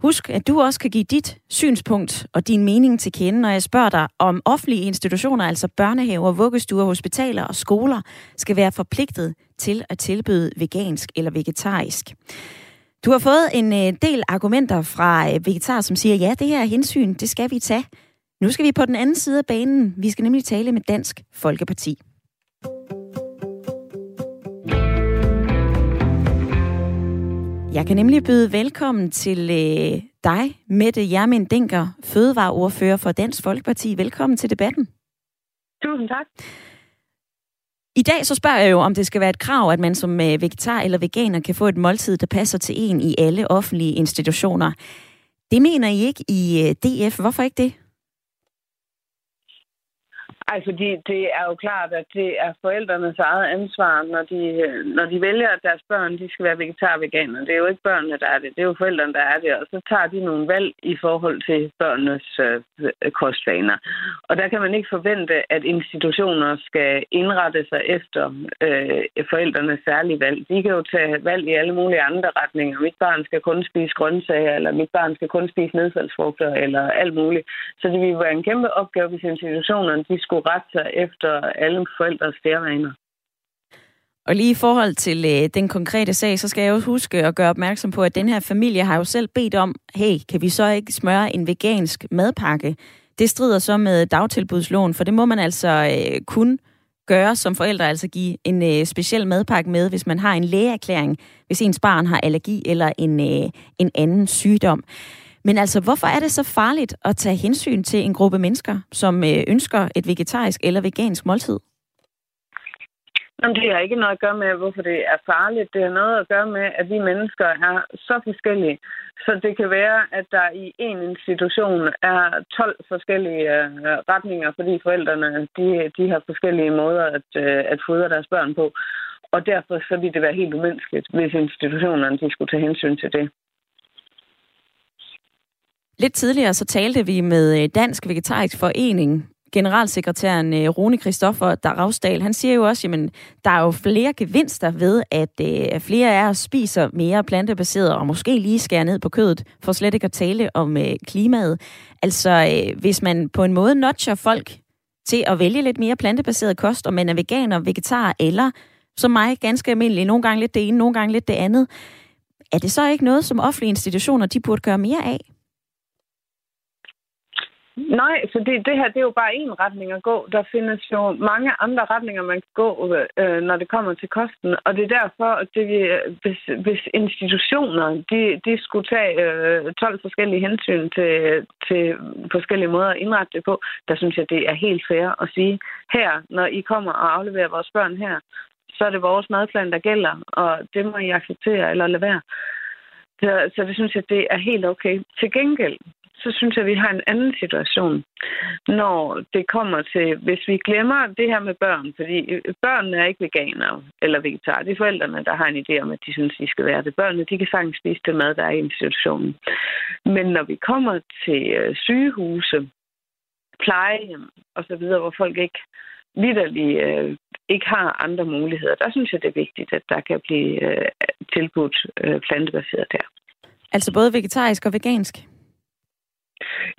Husk, at du også kan give dit synspunkt og din mening til kende, når jeg spørger dig, om offentlige institutioner, altså børnehaver, vuggestuer, hospitaler og skoler, skal være forpligtet til at tilbyde vegansk eller vegetarisk. Du har fået en øh, del argumenter fra øh, vegetar, som siger, ja, det her er hensyn, det skal vi tage. Nu skal vi på den anden side af banen. Vi skal nemlig tale med Dansk Folkeparti. Jeg kan nemlig byde velkommen til øh, dig, Mette Jermin Dinker, fødevareordfører for Dansk Folkeparti. Velkommen til debatten. Tusind tak. I dag så spørger jeg jo, om det skal være et krav, at man som øh, vegetar eller veganer kan få et måltid, der passer til en i alle offentlige institutioner. Det mener I ikke i øh, DF. Hvorfor ikke det? Altså, Ej, fordi det er jo klart, at det er forældrenes eget ansvar, når de, når de vælger, at deres børn de skal være vegetar veganer. Det er jo ikke børnene, der er det. Det er jo forældrene, der er det. Og så tager de nogle valg i forhold til børnenes øh, kostvaner. Og der kan man ikke forvente, at institutioner skal indrette sig efter øh, forældrenes særlige valg. De kan jo tage valg i alle mulige andre retninger. Mit barn skal kun spise grøntsager, eller mit barn skal kun spise nedfaldsfrugter, eller alt muligt. Så det vil være en kæmpe opgave, hvis institutionerne de skulle skulle rette sig efter alle forældres stærvaner. Og lige i forhold til øh, den konkrete sag, så skal jeg også huske at gøre opmærksom på, at den her familie har jo selv bedt om, hey, kan vi så ikke smøre en vegansk madpakke? Det strider så med dagtilbudsloven, for det må man altså øh, kun gøre som forældre, altså give en øh, speciel madpakke med, hvis man har en lægeerklæring, hvis ens barn har allergi eller en, øh, en anden sygdom. Men altså, hvorfor er det så farligt at tage hensyn til en gruppe mennesker, som øh, ønsker et vegetarisk eller vegansk måltid? Jamen, det har ikke noget at gøre med, hvorfor det er farligt. Det har noget at gøre med, at vi mennesker er så forskellige. Så det kan være, at der i en institution er 12 forskellige øh, retninger, fordi forældrene de, de har forskellige måder at, øh, at fodre deres børn på. Og derfor så vil det være helt umenneskeligt, hvis institutionerne de skulle tage hensyn til det. Lidt tidligere så talte vi med øh, Dansk Vegetarisk Forening, generalsekretæren øh, Rune Kristoffer Ravsdal. han siger jo også, at der er jo flere gevinster ved, at øh, flere af os spiser mere plantebaseret, og måske lige skærer ned på kødet, for slet ikke at tale om klimaet. Altså, hvis man på en måde notcher folk til at vælge lidt mere plantebaseret kost, om man er veganer, vegetar eller som mig ganske almindelig, nogle gange lidt det ene, nogle gange lidt det andet, er det så ikke noget, som offentlige institutioner de burde gøre mere af? Nej, fordi det her det er jo bare en retning at gå. Der findes jo mange andre retninger, man kan gå, øh, når det kommer til kosten. Og det er derfor, at det, hvis, hvis institutioner de, de skulle tage øh, 12 forskellige hensyn til, til forskellige måder at indrette det på, der synes jeg, det er helt fair at sige, her, når I kommer og afleverer vores børn her, så er det vores madplan, der gælder, og det må I acceptere eller lade være. Så, så det synes jeg, det er helt okay. Til gengæld, så synes jeg, at vi har en anden situation, når det kommer til, hvis vi glemmer det her med børn, fordi øh, børnene er ikke veganere eller vegetarer. Det er forældrene, der har en idé om, at de synes, de skal være det. Børnene, de kan sagtens spise det mad, der er i institutionen. Men når vi kommer til øh, sygehuse, plejehjem osv., hvor folk ikke vidderligt øh, ikke har andre muligheder, der synes jeg, det er vigtigt, at der kan blive øh, tilbudt øh, plantebaseret der. Altså både vegetarisk og vegansk?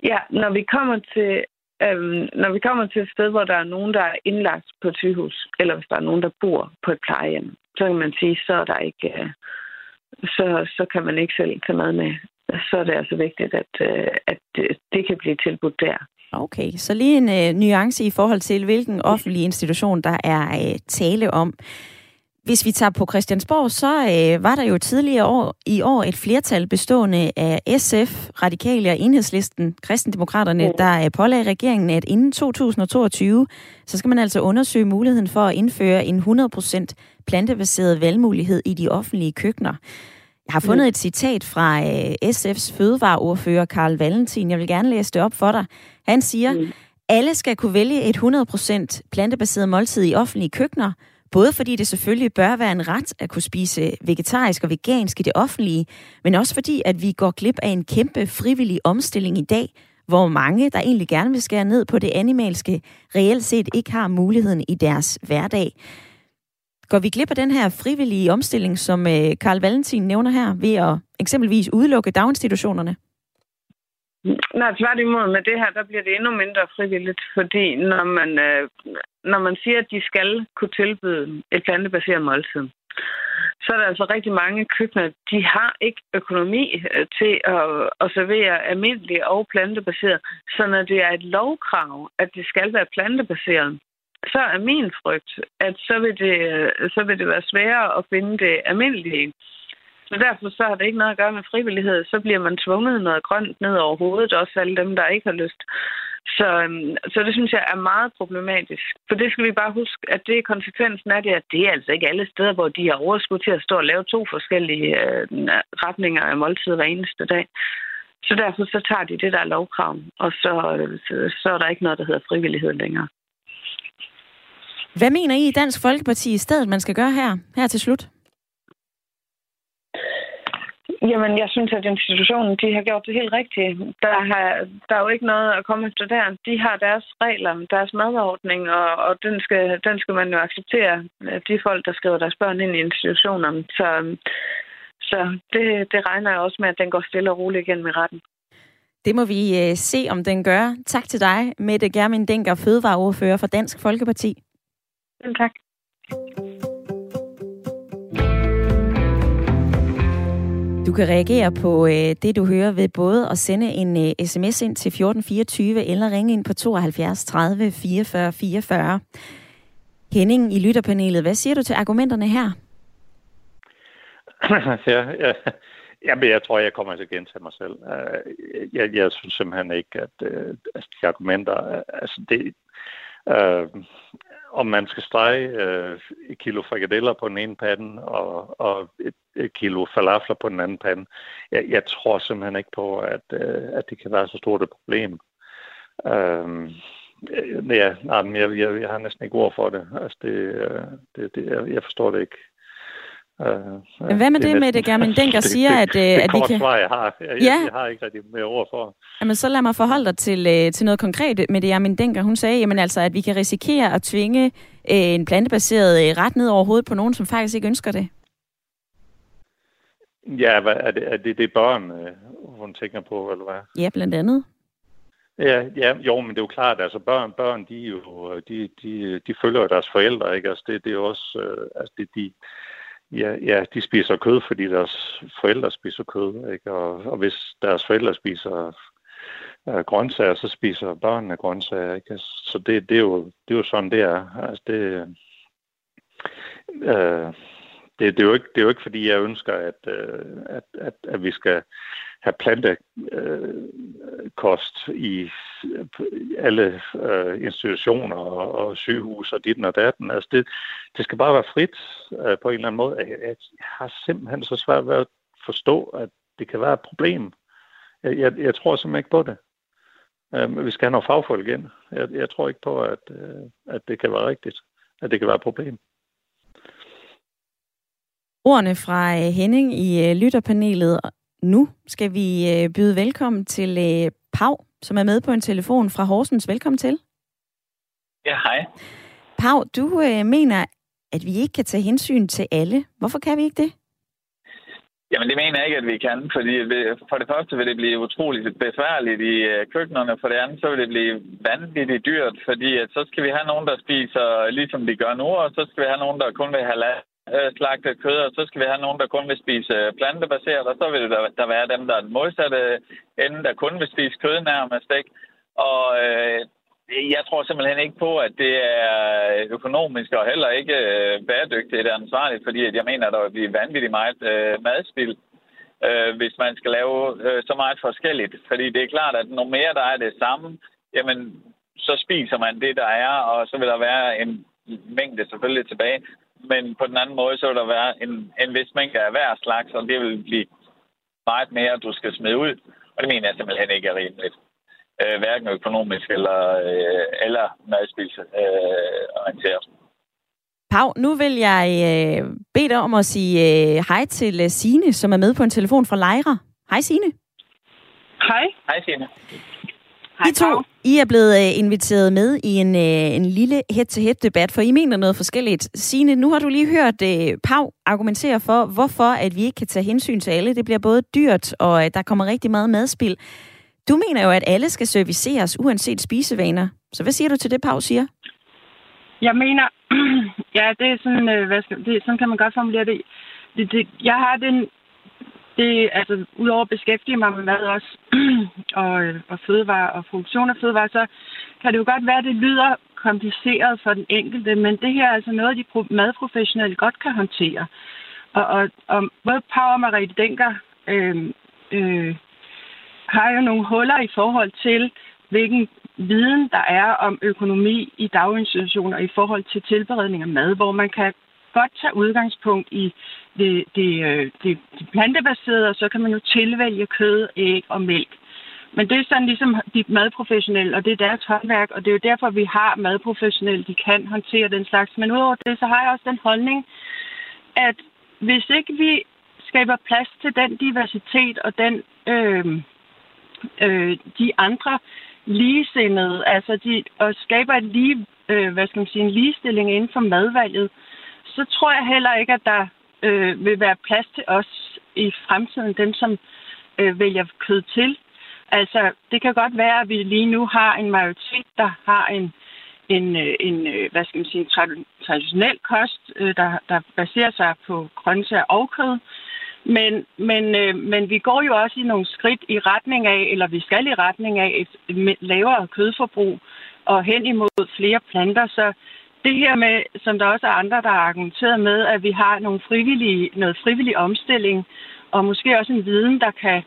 Ja, når vi kommer til øhm, når vi kommer til et sted, hvor der er nogen, der er indlagt på et sygehus, eller hvis der er nogen, der bor på et plejehjem, så kan man sige, så er der ikke, øh, så, så kan man ikke selv tage mad med. Så er det altså vigtigt, at, øh, at det kan blive tilbudt der. Okay, så lige en øh, nuance i forhold til, hvilken offentlig institution der er øh, tale om. Hvis vi tager på Christiansborg, så øh, var der jo tidligere år, i år et flertal bestående af SF, Radikale og Enhedslisten, Kristendemokraterne, der øh, pålagde regeringen, at inden 2022, så skal man altså undersøge muligheden for at indføre en 100% plantebaseret valgmulighed i de offentlige køkkener. Jeg har fundet et citat fra øh, SF's fødevareordfører Karl Valentin. Jeg vil gerne læse det op for dig. Han siger, alle skal kunne vælge et 100% plantebaseret måltid i offentlige køkkener, Både fordi det selvfølgelig bør være en ret at kunne spise vegetarisk og vegansk i det offentlige, men også fordi, at vi går glip af en kæmpe frivillig omstilling i dag, hvor mange, der egentlig gerne vil skære ned på det animalske, reelt set ikke har muligheden i deres hverdag. Går vi glip af den her frivillige omstilling, som øh, Karl Valentin nævner her, ved at eksempelvis udelukke daginstitutionerne? Nej, tværtimod med det her, der bliver det endnu mindre frivilligt, fordi når man, øh, når man siger, at de skal kunne tilbyde et plantebaseret måltid, så er der altså rigtig mange køkkener, de har ikke økonomi øh, til at, at servere almindelige og plantebaseret. Så når det er et lovkrav, at det skal være plantebaseret, så er min frygt, at så vil det, øh, så vil det være sværere at finde det almindelige så derfor så har det ikke noget at gøre med frivillighed. Så bliver man tvunget noget grønt ned over hovedet, også alle dem, der ikke har lyst. Så, øhm, så det synes jeg er meget problematisk. For det skal vi bare huske, at det er konsekvensen af det, at det er altså ikke alle steder, hvor de har overskud til at stå og lave to forskellige øh, retninger af måltid hver eneste dag. Så derfor så tager de det, der er lovkrav, og så, så, så er der ikke noget, der hedder frivillighed længere. Hvad mener I i Dansk Folkeparti i stedet, man skal gøre her, her til slut? Jamen, jeg synes, at institutionen de har gjort det helt rigtigt. Der, har, der er jo ikke noget at komme efter der. De har deres regler, deres madordning, og, og den, skal, den skal man jo acceptere, de folk, der skriver deres børn ind i institutionerne. Så, så det, det regner jeg også med, at den går stille og roligt igen med retten. Det må vi uh, se, om den gør. Tak til dig, Mette Germin Denker, fødevareordfører for Dansk Folkeparti. Selv tak. Du kan reagere på øh, det, du hører ved både at sende en øh, sms ind til 1424 eller ringe ind på 72 30 44 44. Henning i lytterpanelet, hvad siger du til argumenterne her? ja, ja. Jamen, jeg tror, jeg kommer til at gentage mig selv. Øh, jeg, jeg synes simpelthen ikke, at uh, de argumenter... Øh, altså, det, uh, om man skal stege øh, et kilo frikadeller på den ene pande og, og et, et kilo falafler på den anden pande. Jeg, jeg tror simpelthen ikke på, at, øh, at det kan være så stort et problem. Øhm, øh, ja, nej, jeg, jeg, jeg har næsten ikke ord for det. Altså, det, øh, det, det jeg, jeg forstår det ikke. Uh, Men hvad med det, det med det Germin Denker siger, det, at, det, det at vi kan... Svar, jeg har. Jeg, ja. jeg, har ikke rigtig mere ord for. Jamen, så lad mig forholde dig til, til noget konkret med det, Germin Denker. Hun sagde, jamen, altså, at vi kan risikere at tvinge øh, en plantebaseret ret ned over hovedet på nogen, som faktisk ikke ønsker det. Ja, hvad, er, det, er det det børn, hun tænker på, eller hvad? Ja, blandt andet. Ja, ja, jo, men det er jo klart, altså børn, børn de, jo, de, de, de følger deres forældre, ikke? Altså det, det er jo også, øh, altså det, de, Ja, ja, de spiser kød, fordi deres forældre spiser kød, ikke? Og, og hvis deres forældre spiser øh, grøntsager, så spiser børnene grøntsager, ikke? Så det, det, er, jo, det er jo sådan, det er. Altså det, øh, det, det, er jo ikke, det er jo ikke, fordi jeg ønsker, at, øh, at, at, at vi skal have plantekost øh, i alle øh, institutioner og, og sygehus og dit og datten. Altså det, det skal bare være frit øh, på en eller anden måde. Jeg, jeg har simpelthen så svært ved at forstå, at det kan være et problem. Jeg, jeg, jeg tror simpelthen ikke på det. Øh, vi skal have nogle fagfolk ind. Jeg, jeg tror ikke på, at, øh, at det kan være rigtigt. At det kan være et problem. Ordene fra øh, Henning i øh, lytterpanelet. Nu skal vi øh, byde velkommen til Pau, som er med på en telefon fra Horsens. Velkommen til. Ja, hej. Pau, du mener, at vi ikke kan tage hensyn til alle. Hvorfor kan vi ikke det? Jamen, det mener jeg ikke, at vi kan, fordi for det første vil det blive utroligt besværligt i køkkenerne, for det andet så vil det blive vanvittigt dyrt, fordi at så skal vi have nogen, der spiser ligesom de gør nu, og så skal vi have nogen, der kun vil have øh, slagtet kød, og så skal vi have nogen, der kun vil spise øh, plantebaseret, og så vil der, der være dem, der er den modsatte ende, der kun vil spise kød nærmest, ikke? Og øh, jeg tror simpelthen ikke på, at det er økonomisk og heller ikke øh, bæredygtigt og ansvarligt, fordi at jeg mener, at der vil blive vanvittigt meget øh, madspild, øh, hvis man skal lave øh, så meget forskelligt. Fordi det er klart, at når mere der er det samme, jamen så spiser man det, der er, og så vil der være en mængde selvfølgelig tilbage men på den anden måde, så vil der være en, en vis mængde af hver slags, og det vil blive meget mere, du skal smide ud. Og det mener jeg simpelthen ikke er rimeligt. Øh, hverken økonomisk eller, øh, eller madspilsorienteret. Øh, Pau, nu vil jeg øh, bede dig om at sige øh, hej til øh, Sine, som er med på en telefon fra Lejre. Hej Sine. Hej. Hej Sine. I to, I er blevet uh, inviteret med i en, uh, en lille head-to-head-debat, for I mener noget forskelligt. Signe, nu har du lige hørt uh, Pau argumentere for, hvorfor at vi ikke kan tage hensyn til alle. Det bliver både dyrt, og uh, der kommer rigtig meget madspil. Du mener jo, at alle skal serviceres, uanset spisevaner. Så hvad siger du til det, Pau siger? Jeg mener, ja, det er sådan, uh, hvad skal, det, sådan kan man godt formulere det. det, det jeg har den det, altså, udover at beskæftige mig med mad også, og, øh, og fødevare og funktion af fødevare, så kan det jo godt være, at det lyder kompliceret for den enkelte, men det her er altså noget, de madprofessionelle godt kan håndtere. Og, og, og både Pau og Marie Denker øh, øh, har jo nogle huller i forhold til, hvilken viden der er om økonomi i daginstitutioner i forhold til tilberedning af mad, hvor man kan godt tage udgangspunkt i det, det, øh, det, det plantebaserede, og så kan man jo tilvælge kød, æg og mælk. Men det er sådan ligesom de madprofessionelle, og det er deres håndværk, og det er jo derfor, vi har madprofessionelle, de kan håndtere den slags. Men udover det, så har jeg også den holdning, at hvis ikke vi skaber plads til den diversitet og den øh, øh, de andre ligesindede, altså de, og skaber et lige, øh, hvad skal man sige, en ligestilling inden for madvalget, øh, så tror jeg heller ikke, at der øh, vil være plads til os i fremtiden, dem som øh, vælger kød til. Altså, det kan godt være, at vi lige nu har en majoritet, der har en, en, øh, en øh, hvad skal man sige, traditionel kost, øh, der, der baserer sig på grøntsager og kød. Men, men, men vi går jo også i nogle skridt i retning af, eller vi skal i retning af et lavere kødforbrug og hen imod flere planter. Så det her med, som der også er andre, der har argumenteret med, at vi har nogle frivillige, noget frivillig omstilling, og måske også en viden, der kan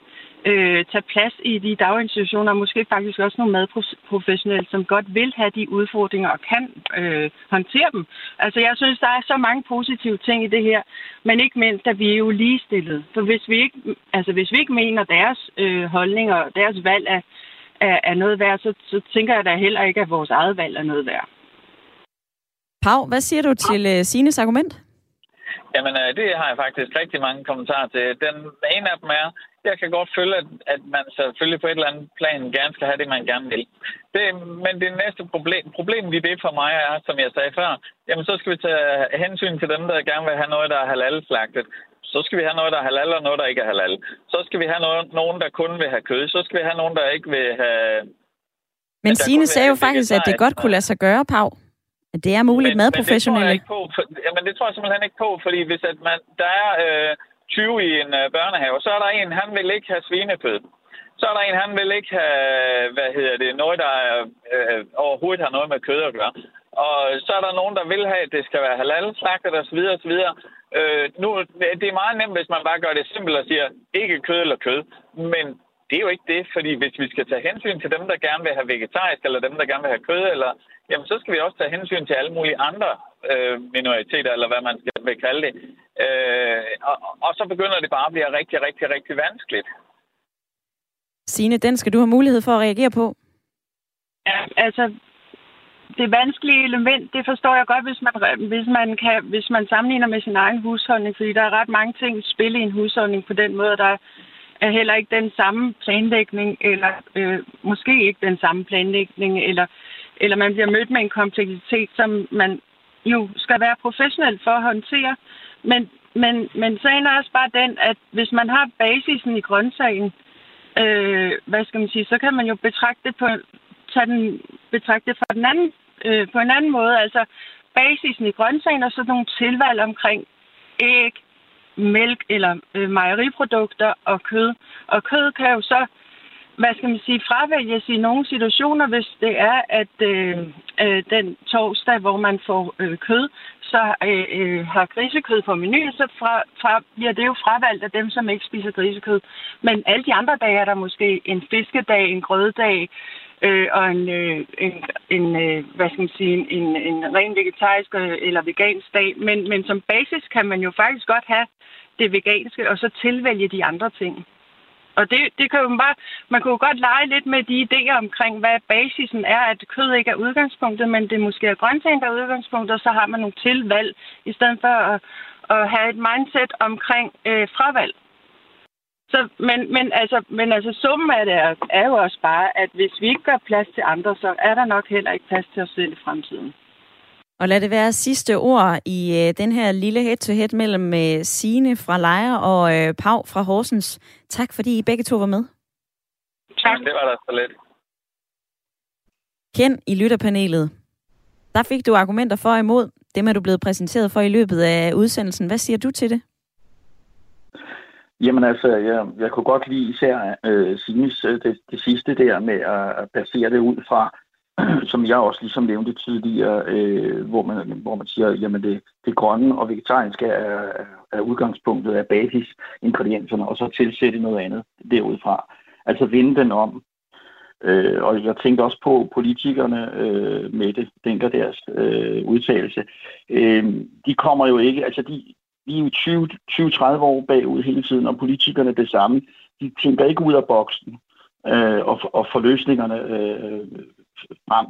øh, tage plads i de daginstitutioner, og måske faktisk også nogle madprofessionelle, som godt vil have de udfordringer og kan øh, håndtere dem. Altså jeg synes, der er så mange positive ting i det her, men ikke mindst, at vi er jo ligestillet. For hvis vi ikke, altså, hvis vi ikke mener, deres øh, holdninger og deres valg er, er, er noget værd, så, så tænker jeg da heller ikke, at vores eget valg er noget værd. Pau, hvad siger du til uh, Sines argument? Jamen, øh, det har jeg faktisk rigtig mange kommentarer til. Den ene af dem er, jeg kan godt føle, at, at man selvfølgelig på et eller andet plan gerne skal have det, man gerne vil. Det, men det næste problem, problemet i det for mig er, som jeg sagde før, jamen så skal vi tage hensyn til dem, der gerne vil have noget, der er halal-slagtet. Så skal vi have noget, der er halal, og noget, der ikke er halal. Så skal vi have noget, nogen, der kun vil have kød. Så skal vi have nogen, der ikke vil have... Men Signe sagde jo faktisk, at det godt kunne lade sig gøre, Pau. At det er muligt med professionelle? Men det, tror på, for, jamen, det tror jeg simpelthen ikke på, fordi hvis at man, der er øh, 20 i en øh, børnehave, så er der en, han vil ikke have svinekød. Så er der en, han vil ikke have, hvad hedder det, noget, der øh, overhovedet har noget med kød at gøre. Og så er der nogen, der vil have, at det skal være halal, slagtet osv. osv. Øh, nu, det er meget nemt, hvis man bare gør det simpelt og siger, ikke kød eller kød. Men det er jo ikke det, fordi hvis vi skal tage hensyn til dem, der gerne vil have vegetarisk, eller dem, der gerne vil have kød, eller, jamen, så skal vi også tage hensyn til alle mulige andre øh, minoriteter, eller hvad man skal vil kalde det. Øh, og, og så begynder det bare at blive rigtig, rigtig, rigtig vanskeligt. Signe, den skal du have mulighed for at reagere på. Ja, altså, det vanskelige element, det forstår jeg godt, hvis man, hvis man, kan, hvis man sammenligner med sin egen husholdning, fordi der er ret mange ting i spil i en husholdning på den måde, der er heller ikke den samme planlægning, eller øh, måske ikke den samme planlægning, eller, eller man bliver mødt med en kompleksitet, som man jo skal være professionel for at håndtere. Men, men, men sagen er også bare den, at hvis man har basisen i grøntsagen, øh, hvad skal man sige, så kan man jo betragte på, tage den, betragte fra den anden, øh, på en anden måde. Altså basisen i grøntsagen og så nogle tilvalg omkring æg, mælk eller øh, mejeriprodukter og kød. Og kød kan jo så, hvad skal man sige, fravælges i nogle situationer, hvis det er, at øh, øh, den torsdag, hvor man får øh, kød, så øh, øh, har grisekød på menuen, så fra, fra, bliver det jo fravalgt af dem, som ikke spiser grisekød. Men alle de andre dage er der måske en fiskedag, en grøddag, øh, og en, øh, en, en øh, hvad skal man sige, en, en ren vegetarisk øh, eller vegansk dag. Men, men som basis kan man jo faktisk godt have det veganske, og så tilvælge de andre ting. Og det, det kan jo bare, man kunne jo godt lege lidt med de idéer omkring, hvad basisen er, at kød ikke er udgangspunktet, men det måske er grøntsagen, der er udgangspunktet, og så har man nogle tilvalg, i stedet for at, at have et mindset omkring øh, fravalg. Så, men, men, altså, men altså, summen af det er, er jo også bare, at hvis vi ikke gør plads til andre, så er der nok heller ikke plads til os selv i fremtiden. Og lad det være sidste ord i øh, den her lille head-to-head mellem øh, Sine fra Lejre og øh, Pau fra Horsens. Tak fordi I begge to var med. Tak. Det var da så lidt. Ken i lytterpanelet. Der fik du argumenter for og imod. Dem er du blevet præsenteret for i løbet af udsendelsen. Hvad siger du til det? Jamen altså, jeg, jeg kunne godt lide især øh, Sines øh, det, det sidste der med at basere det ud fra, som jeg også ligesom nævnte tidligere, øh, hvor, man, hvor man siger, jamen det, det grønne og vegetariske er, er udgangspunktet af basisingredienserne, og så tilsætte noget andet derudfra. Altså vende den om. Øh, og jeg tænkte også på politikerne øh, med det, tænker deres øh, udtalelse. Øh, de kommer jo ikke, altså de, vi er jo 20-30 år bagud hele tiden, og politikerne det samme. De tænker ikke ud af boksen øh, og, og får løsningerne øh, frem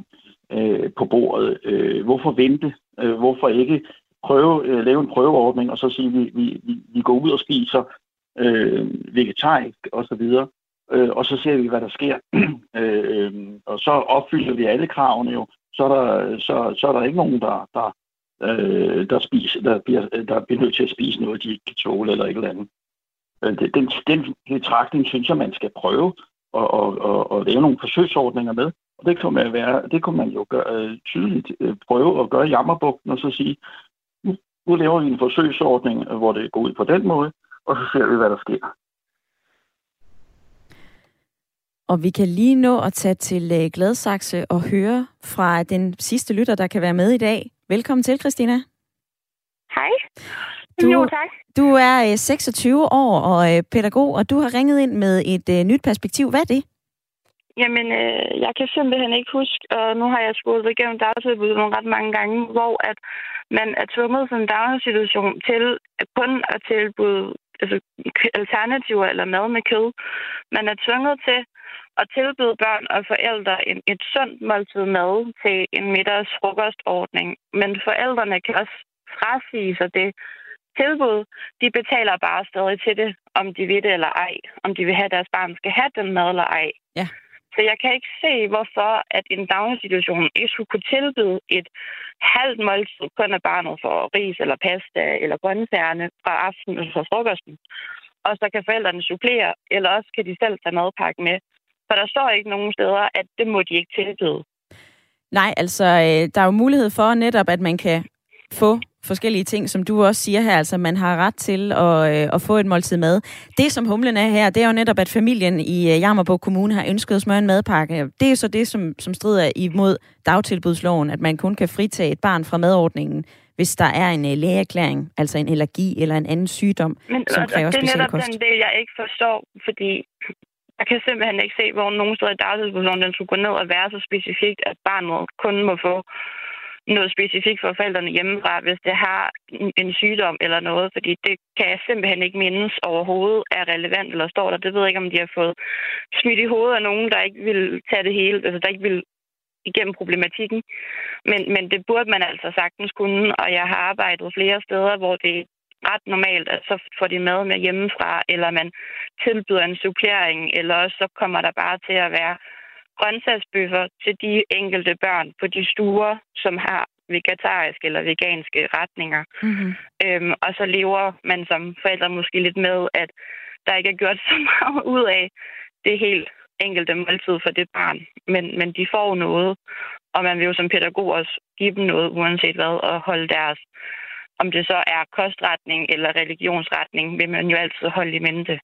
øh, på bordet. Øh, hvorfor vente? Øh, hvorfor ikke prøve, øh, lave en prøveordning, og så sige, vi, vi, vi, vi går ud og spiser øh, vegetarisk osv., øh, og så ser vi, hvad der sker. øh, og så opfylder vi alle kravene jo. Så er der, så, så er der ikke nogen, der, der, øh, der, spiser, der, bliver, der bliver nødt til at spise noget, de ikke kan tåle eller et eller andet. Øh, den, den betragtning synes jeg, man skal prøve og, og, og, og lave nogle forsøgsordninger med. Og det kunne man, være, det kunne man jo gøre, øh, tydeligt øh, prøve at gøre i Jammerbugten og så sige, nu, nu laver vi en forsøgsordning, hvor det går ud på den måde, og så ser vi, hvad der sker. Og vi kan lige nå at tage til Gladsaxe og høre fra den sidste lytter, der kan være med i dag. Velkommen til, Christina. Hej. Du, jo, tak. Du er 26 år og pædagog, og du har ringet ind med et nyt perspektiv. Hvad er det? Jamen, øh, jeg kan simpelthen ikke huske, og nu har jeg skudt igennem dagtilbud nogle ret mange gange, hvor at man er tvunget som daginstitution til kun at tilbyde altså, alternativer eller mad med kød. Man er tvunget til at tilbyde børn og forældre en, et sundt måltid mad til en middags frokostordning. Men forældrene kan også frasige sig det tilbud. De betaler bare stadig til det, om de vil det eller ej. Om de vil have, at deres barn skal have den mad eller ej. Ja. Så jeg kan ikke se, hvorfor at en daginstitution ikke skulle kunne tilbyde et halvt måltid kun af barnet for ris eller pasta eller grøntsagerne fra aftenen og fra frokosten. Og så kan forældrene supplere, eller også kan de selv tage madpakke med. For der står ikke nogen steder, at det må de ikke tilbyde. Nej, altså, øh, der er jo mulighed for netop, at man kan få forskellige ting, som du også siger her, altså man har ret til at, øh, at få et måltid mad. Det, som humlen er her, det er jo netop, at familien i øh, Jammerborg Kommune har ønsket at smøre en madpakke. Det er jo så det, som, som strider imod dagtilbudsloven, at man kun kan fritage et barn fra madordningen, hvis der er en uh, lægeerklæring, altså en allergi eller en anden sygdom, Men, som kræver det er netop den del, jeg ikke forstår, fordi jeg kan simpelthen ikke se, hvor nogen steder i dagtilbudsloven den skulle gå ned og være så specifikt, at barnet kun må få noget specifikt for forældrene hjemmefra, hvis det har en sygdom eller noget, fordi det kan jeg simpelthen ikke mindes overhovedet er relevant eller står der. Det ved jeg ikke, om de har fået smidt i hovedet af nogen, der ikke vil tage det hele, altså der ikke vil igennem problematikken. Men, men det burde man altså sagtens kunne, og jeg har arbejdet flere steder, hvor det er ret normalt, at så får de mad med hjemmefra, eller man tilbyder en supplering, eller også så kommer der bare til at være grøntsagsbøffer til de enkelte børn på de stuer, som har vegetariske eller veganske retninger. Mm-hmm. Øhm, og så lever man som forældre måske lidt med, at der ikke er gjort så meget ud af det helt enkelte måltid for det barn. Men, men de får noget, og man vil jo som pædagog også give dem noget, uanset hvad, og holde deres, om det så er kostretning eller religionsretning, vil man jo altid holde i mente.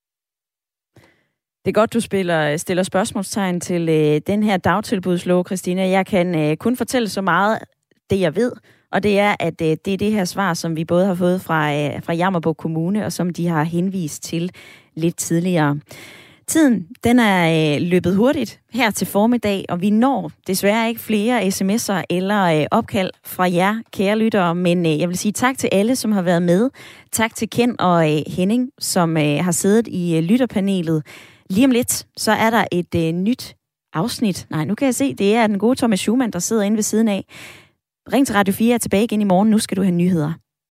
Det er godt, du spiller, øh, stiller spørgsmålstegn til øh, den her dagtilbudslov, Christina. Jeg kan øh, kun fortælle så meget, det jeg ved, og det er, at øh, det er det her svar, som vi både har fået fra, øh, fra Jammerborg Kommune, og som de har henvist til lidt tidligere. Tiden, den er øh, løbet hurtigt her til formiddag, og vi når desværre ikke flere sms'er eller øh, opkald fra jer, kære lyttere, men øh, jeg vil sige tak til alle, som har været med. Tak til Ken og øh, Henning, som øh, har siddet i øh, lytterpanelet. Lige om lidt, så er der et øh, nyt afsnit. Nej, nu kan jeg se, det er den gode Thomas Schumann, der sidder inde ved siden af. Ring til Radio 4 er tilbage igen i morgen. Nu skal du have nyheder.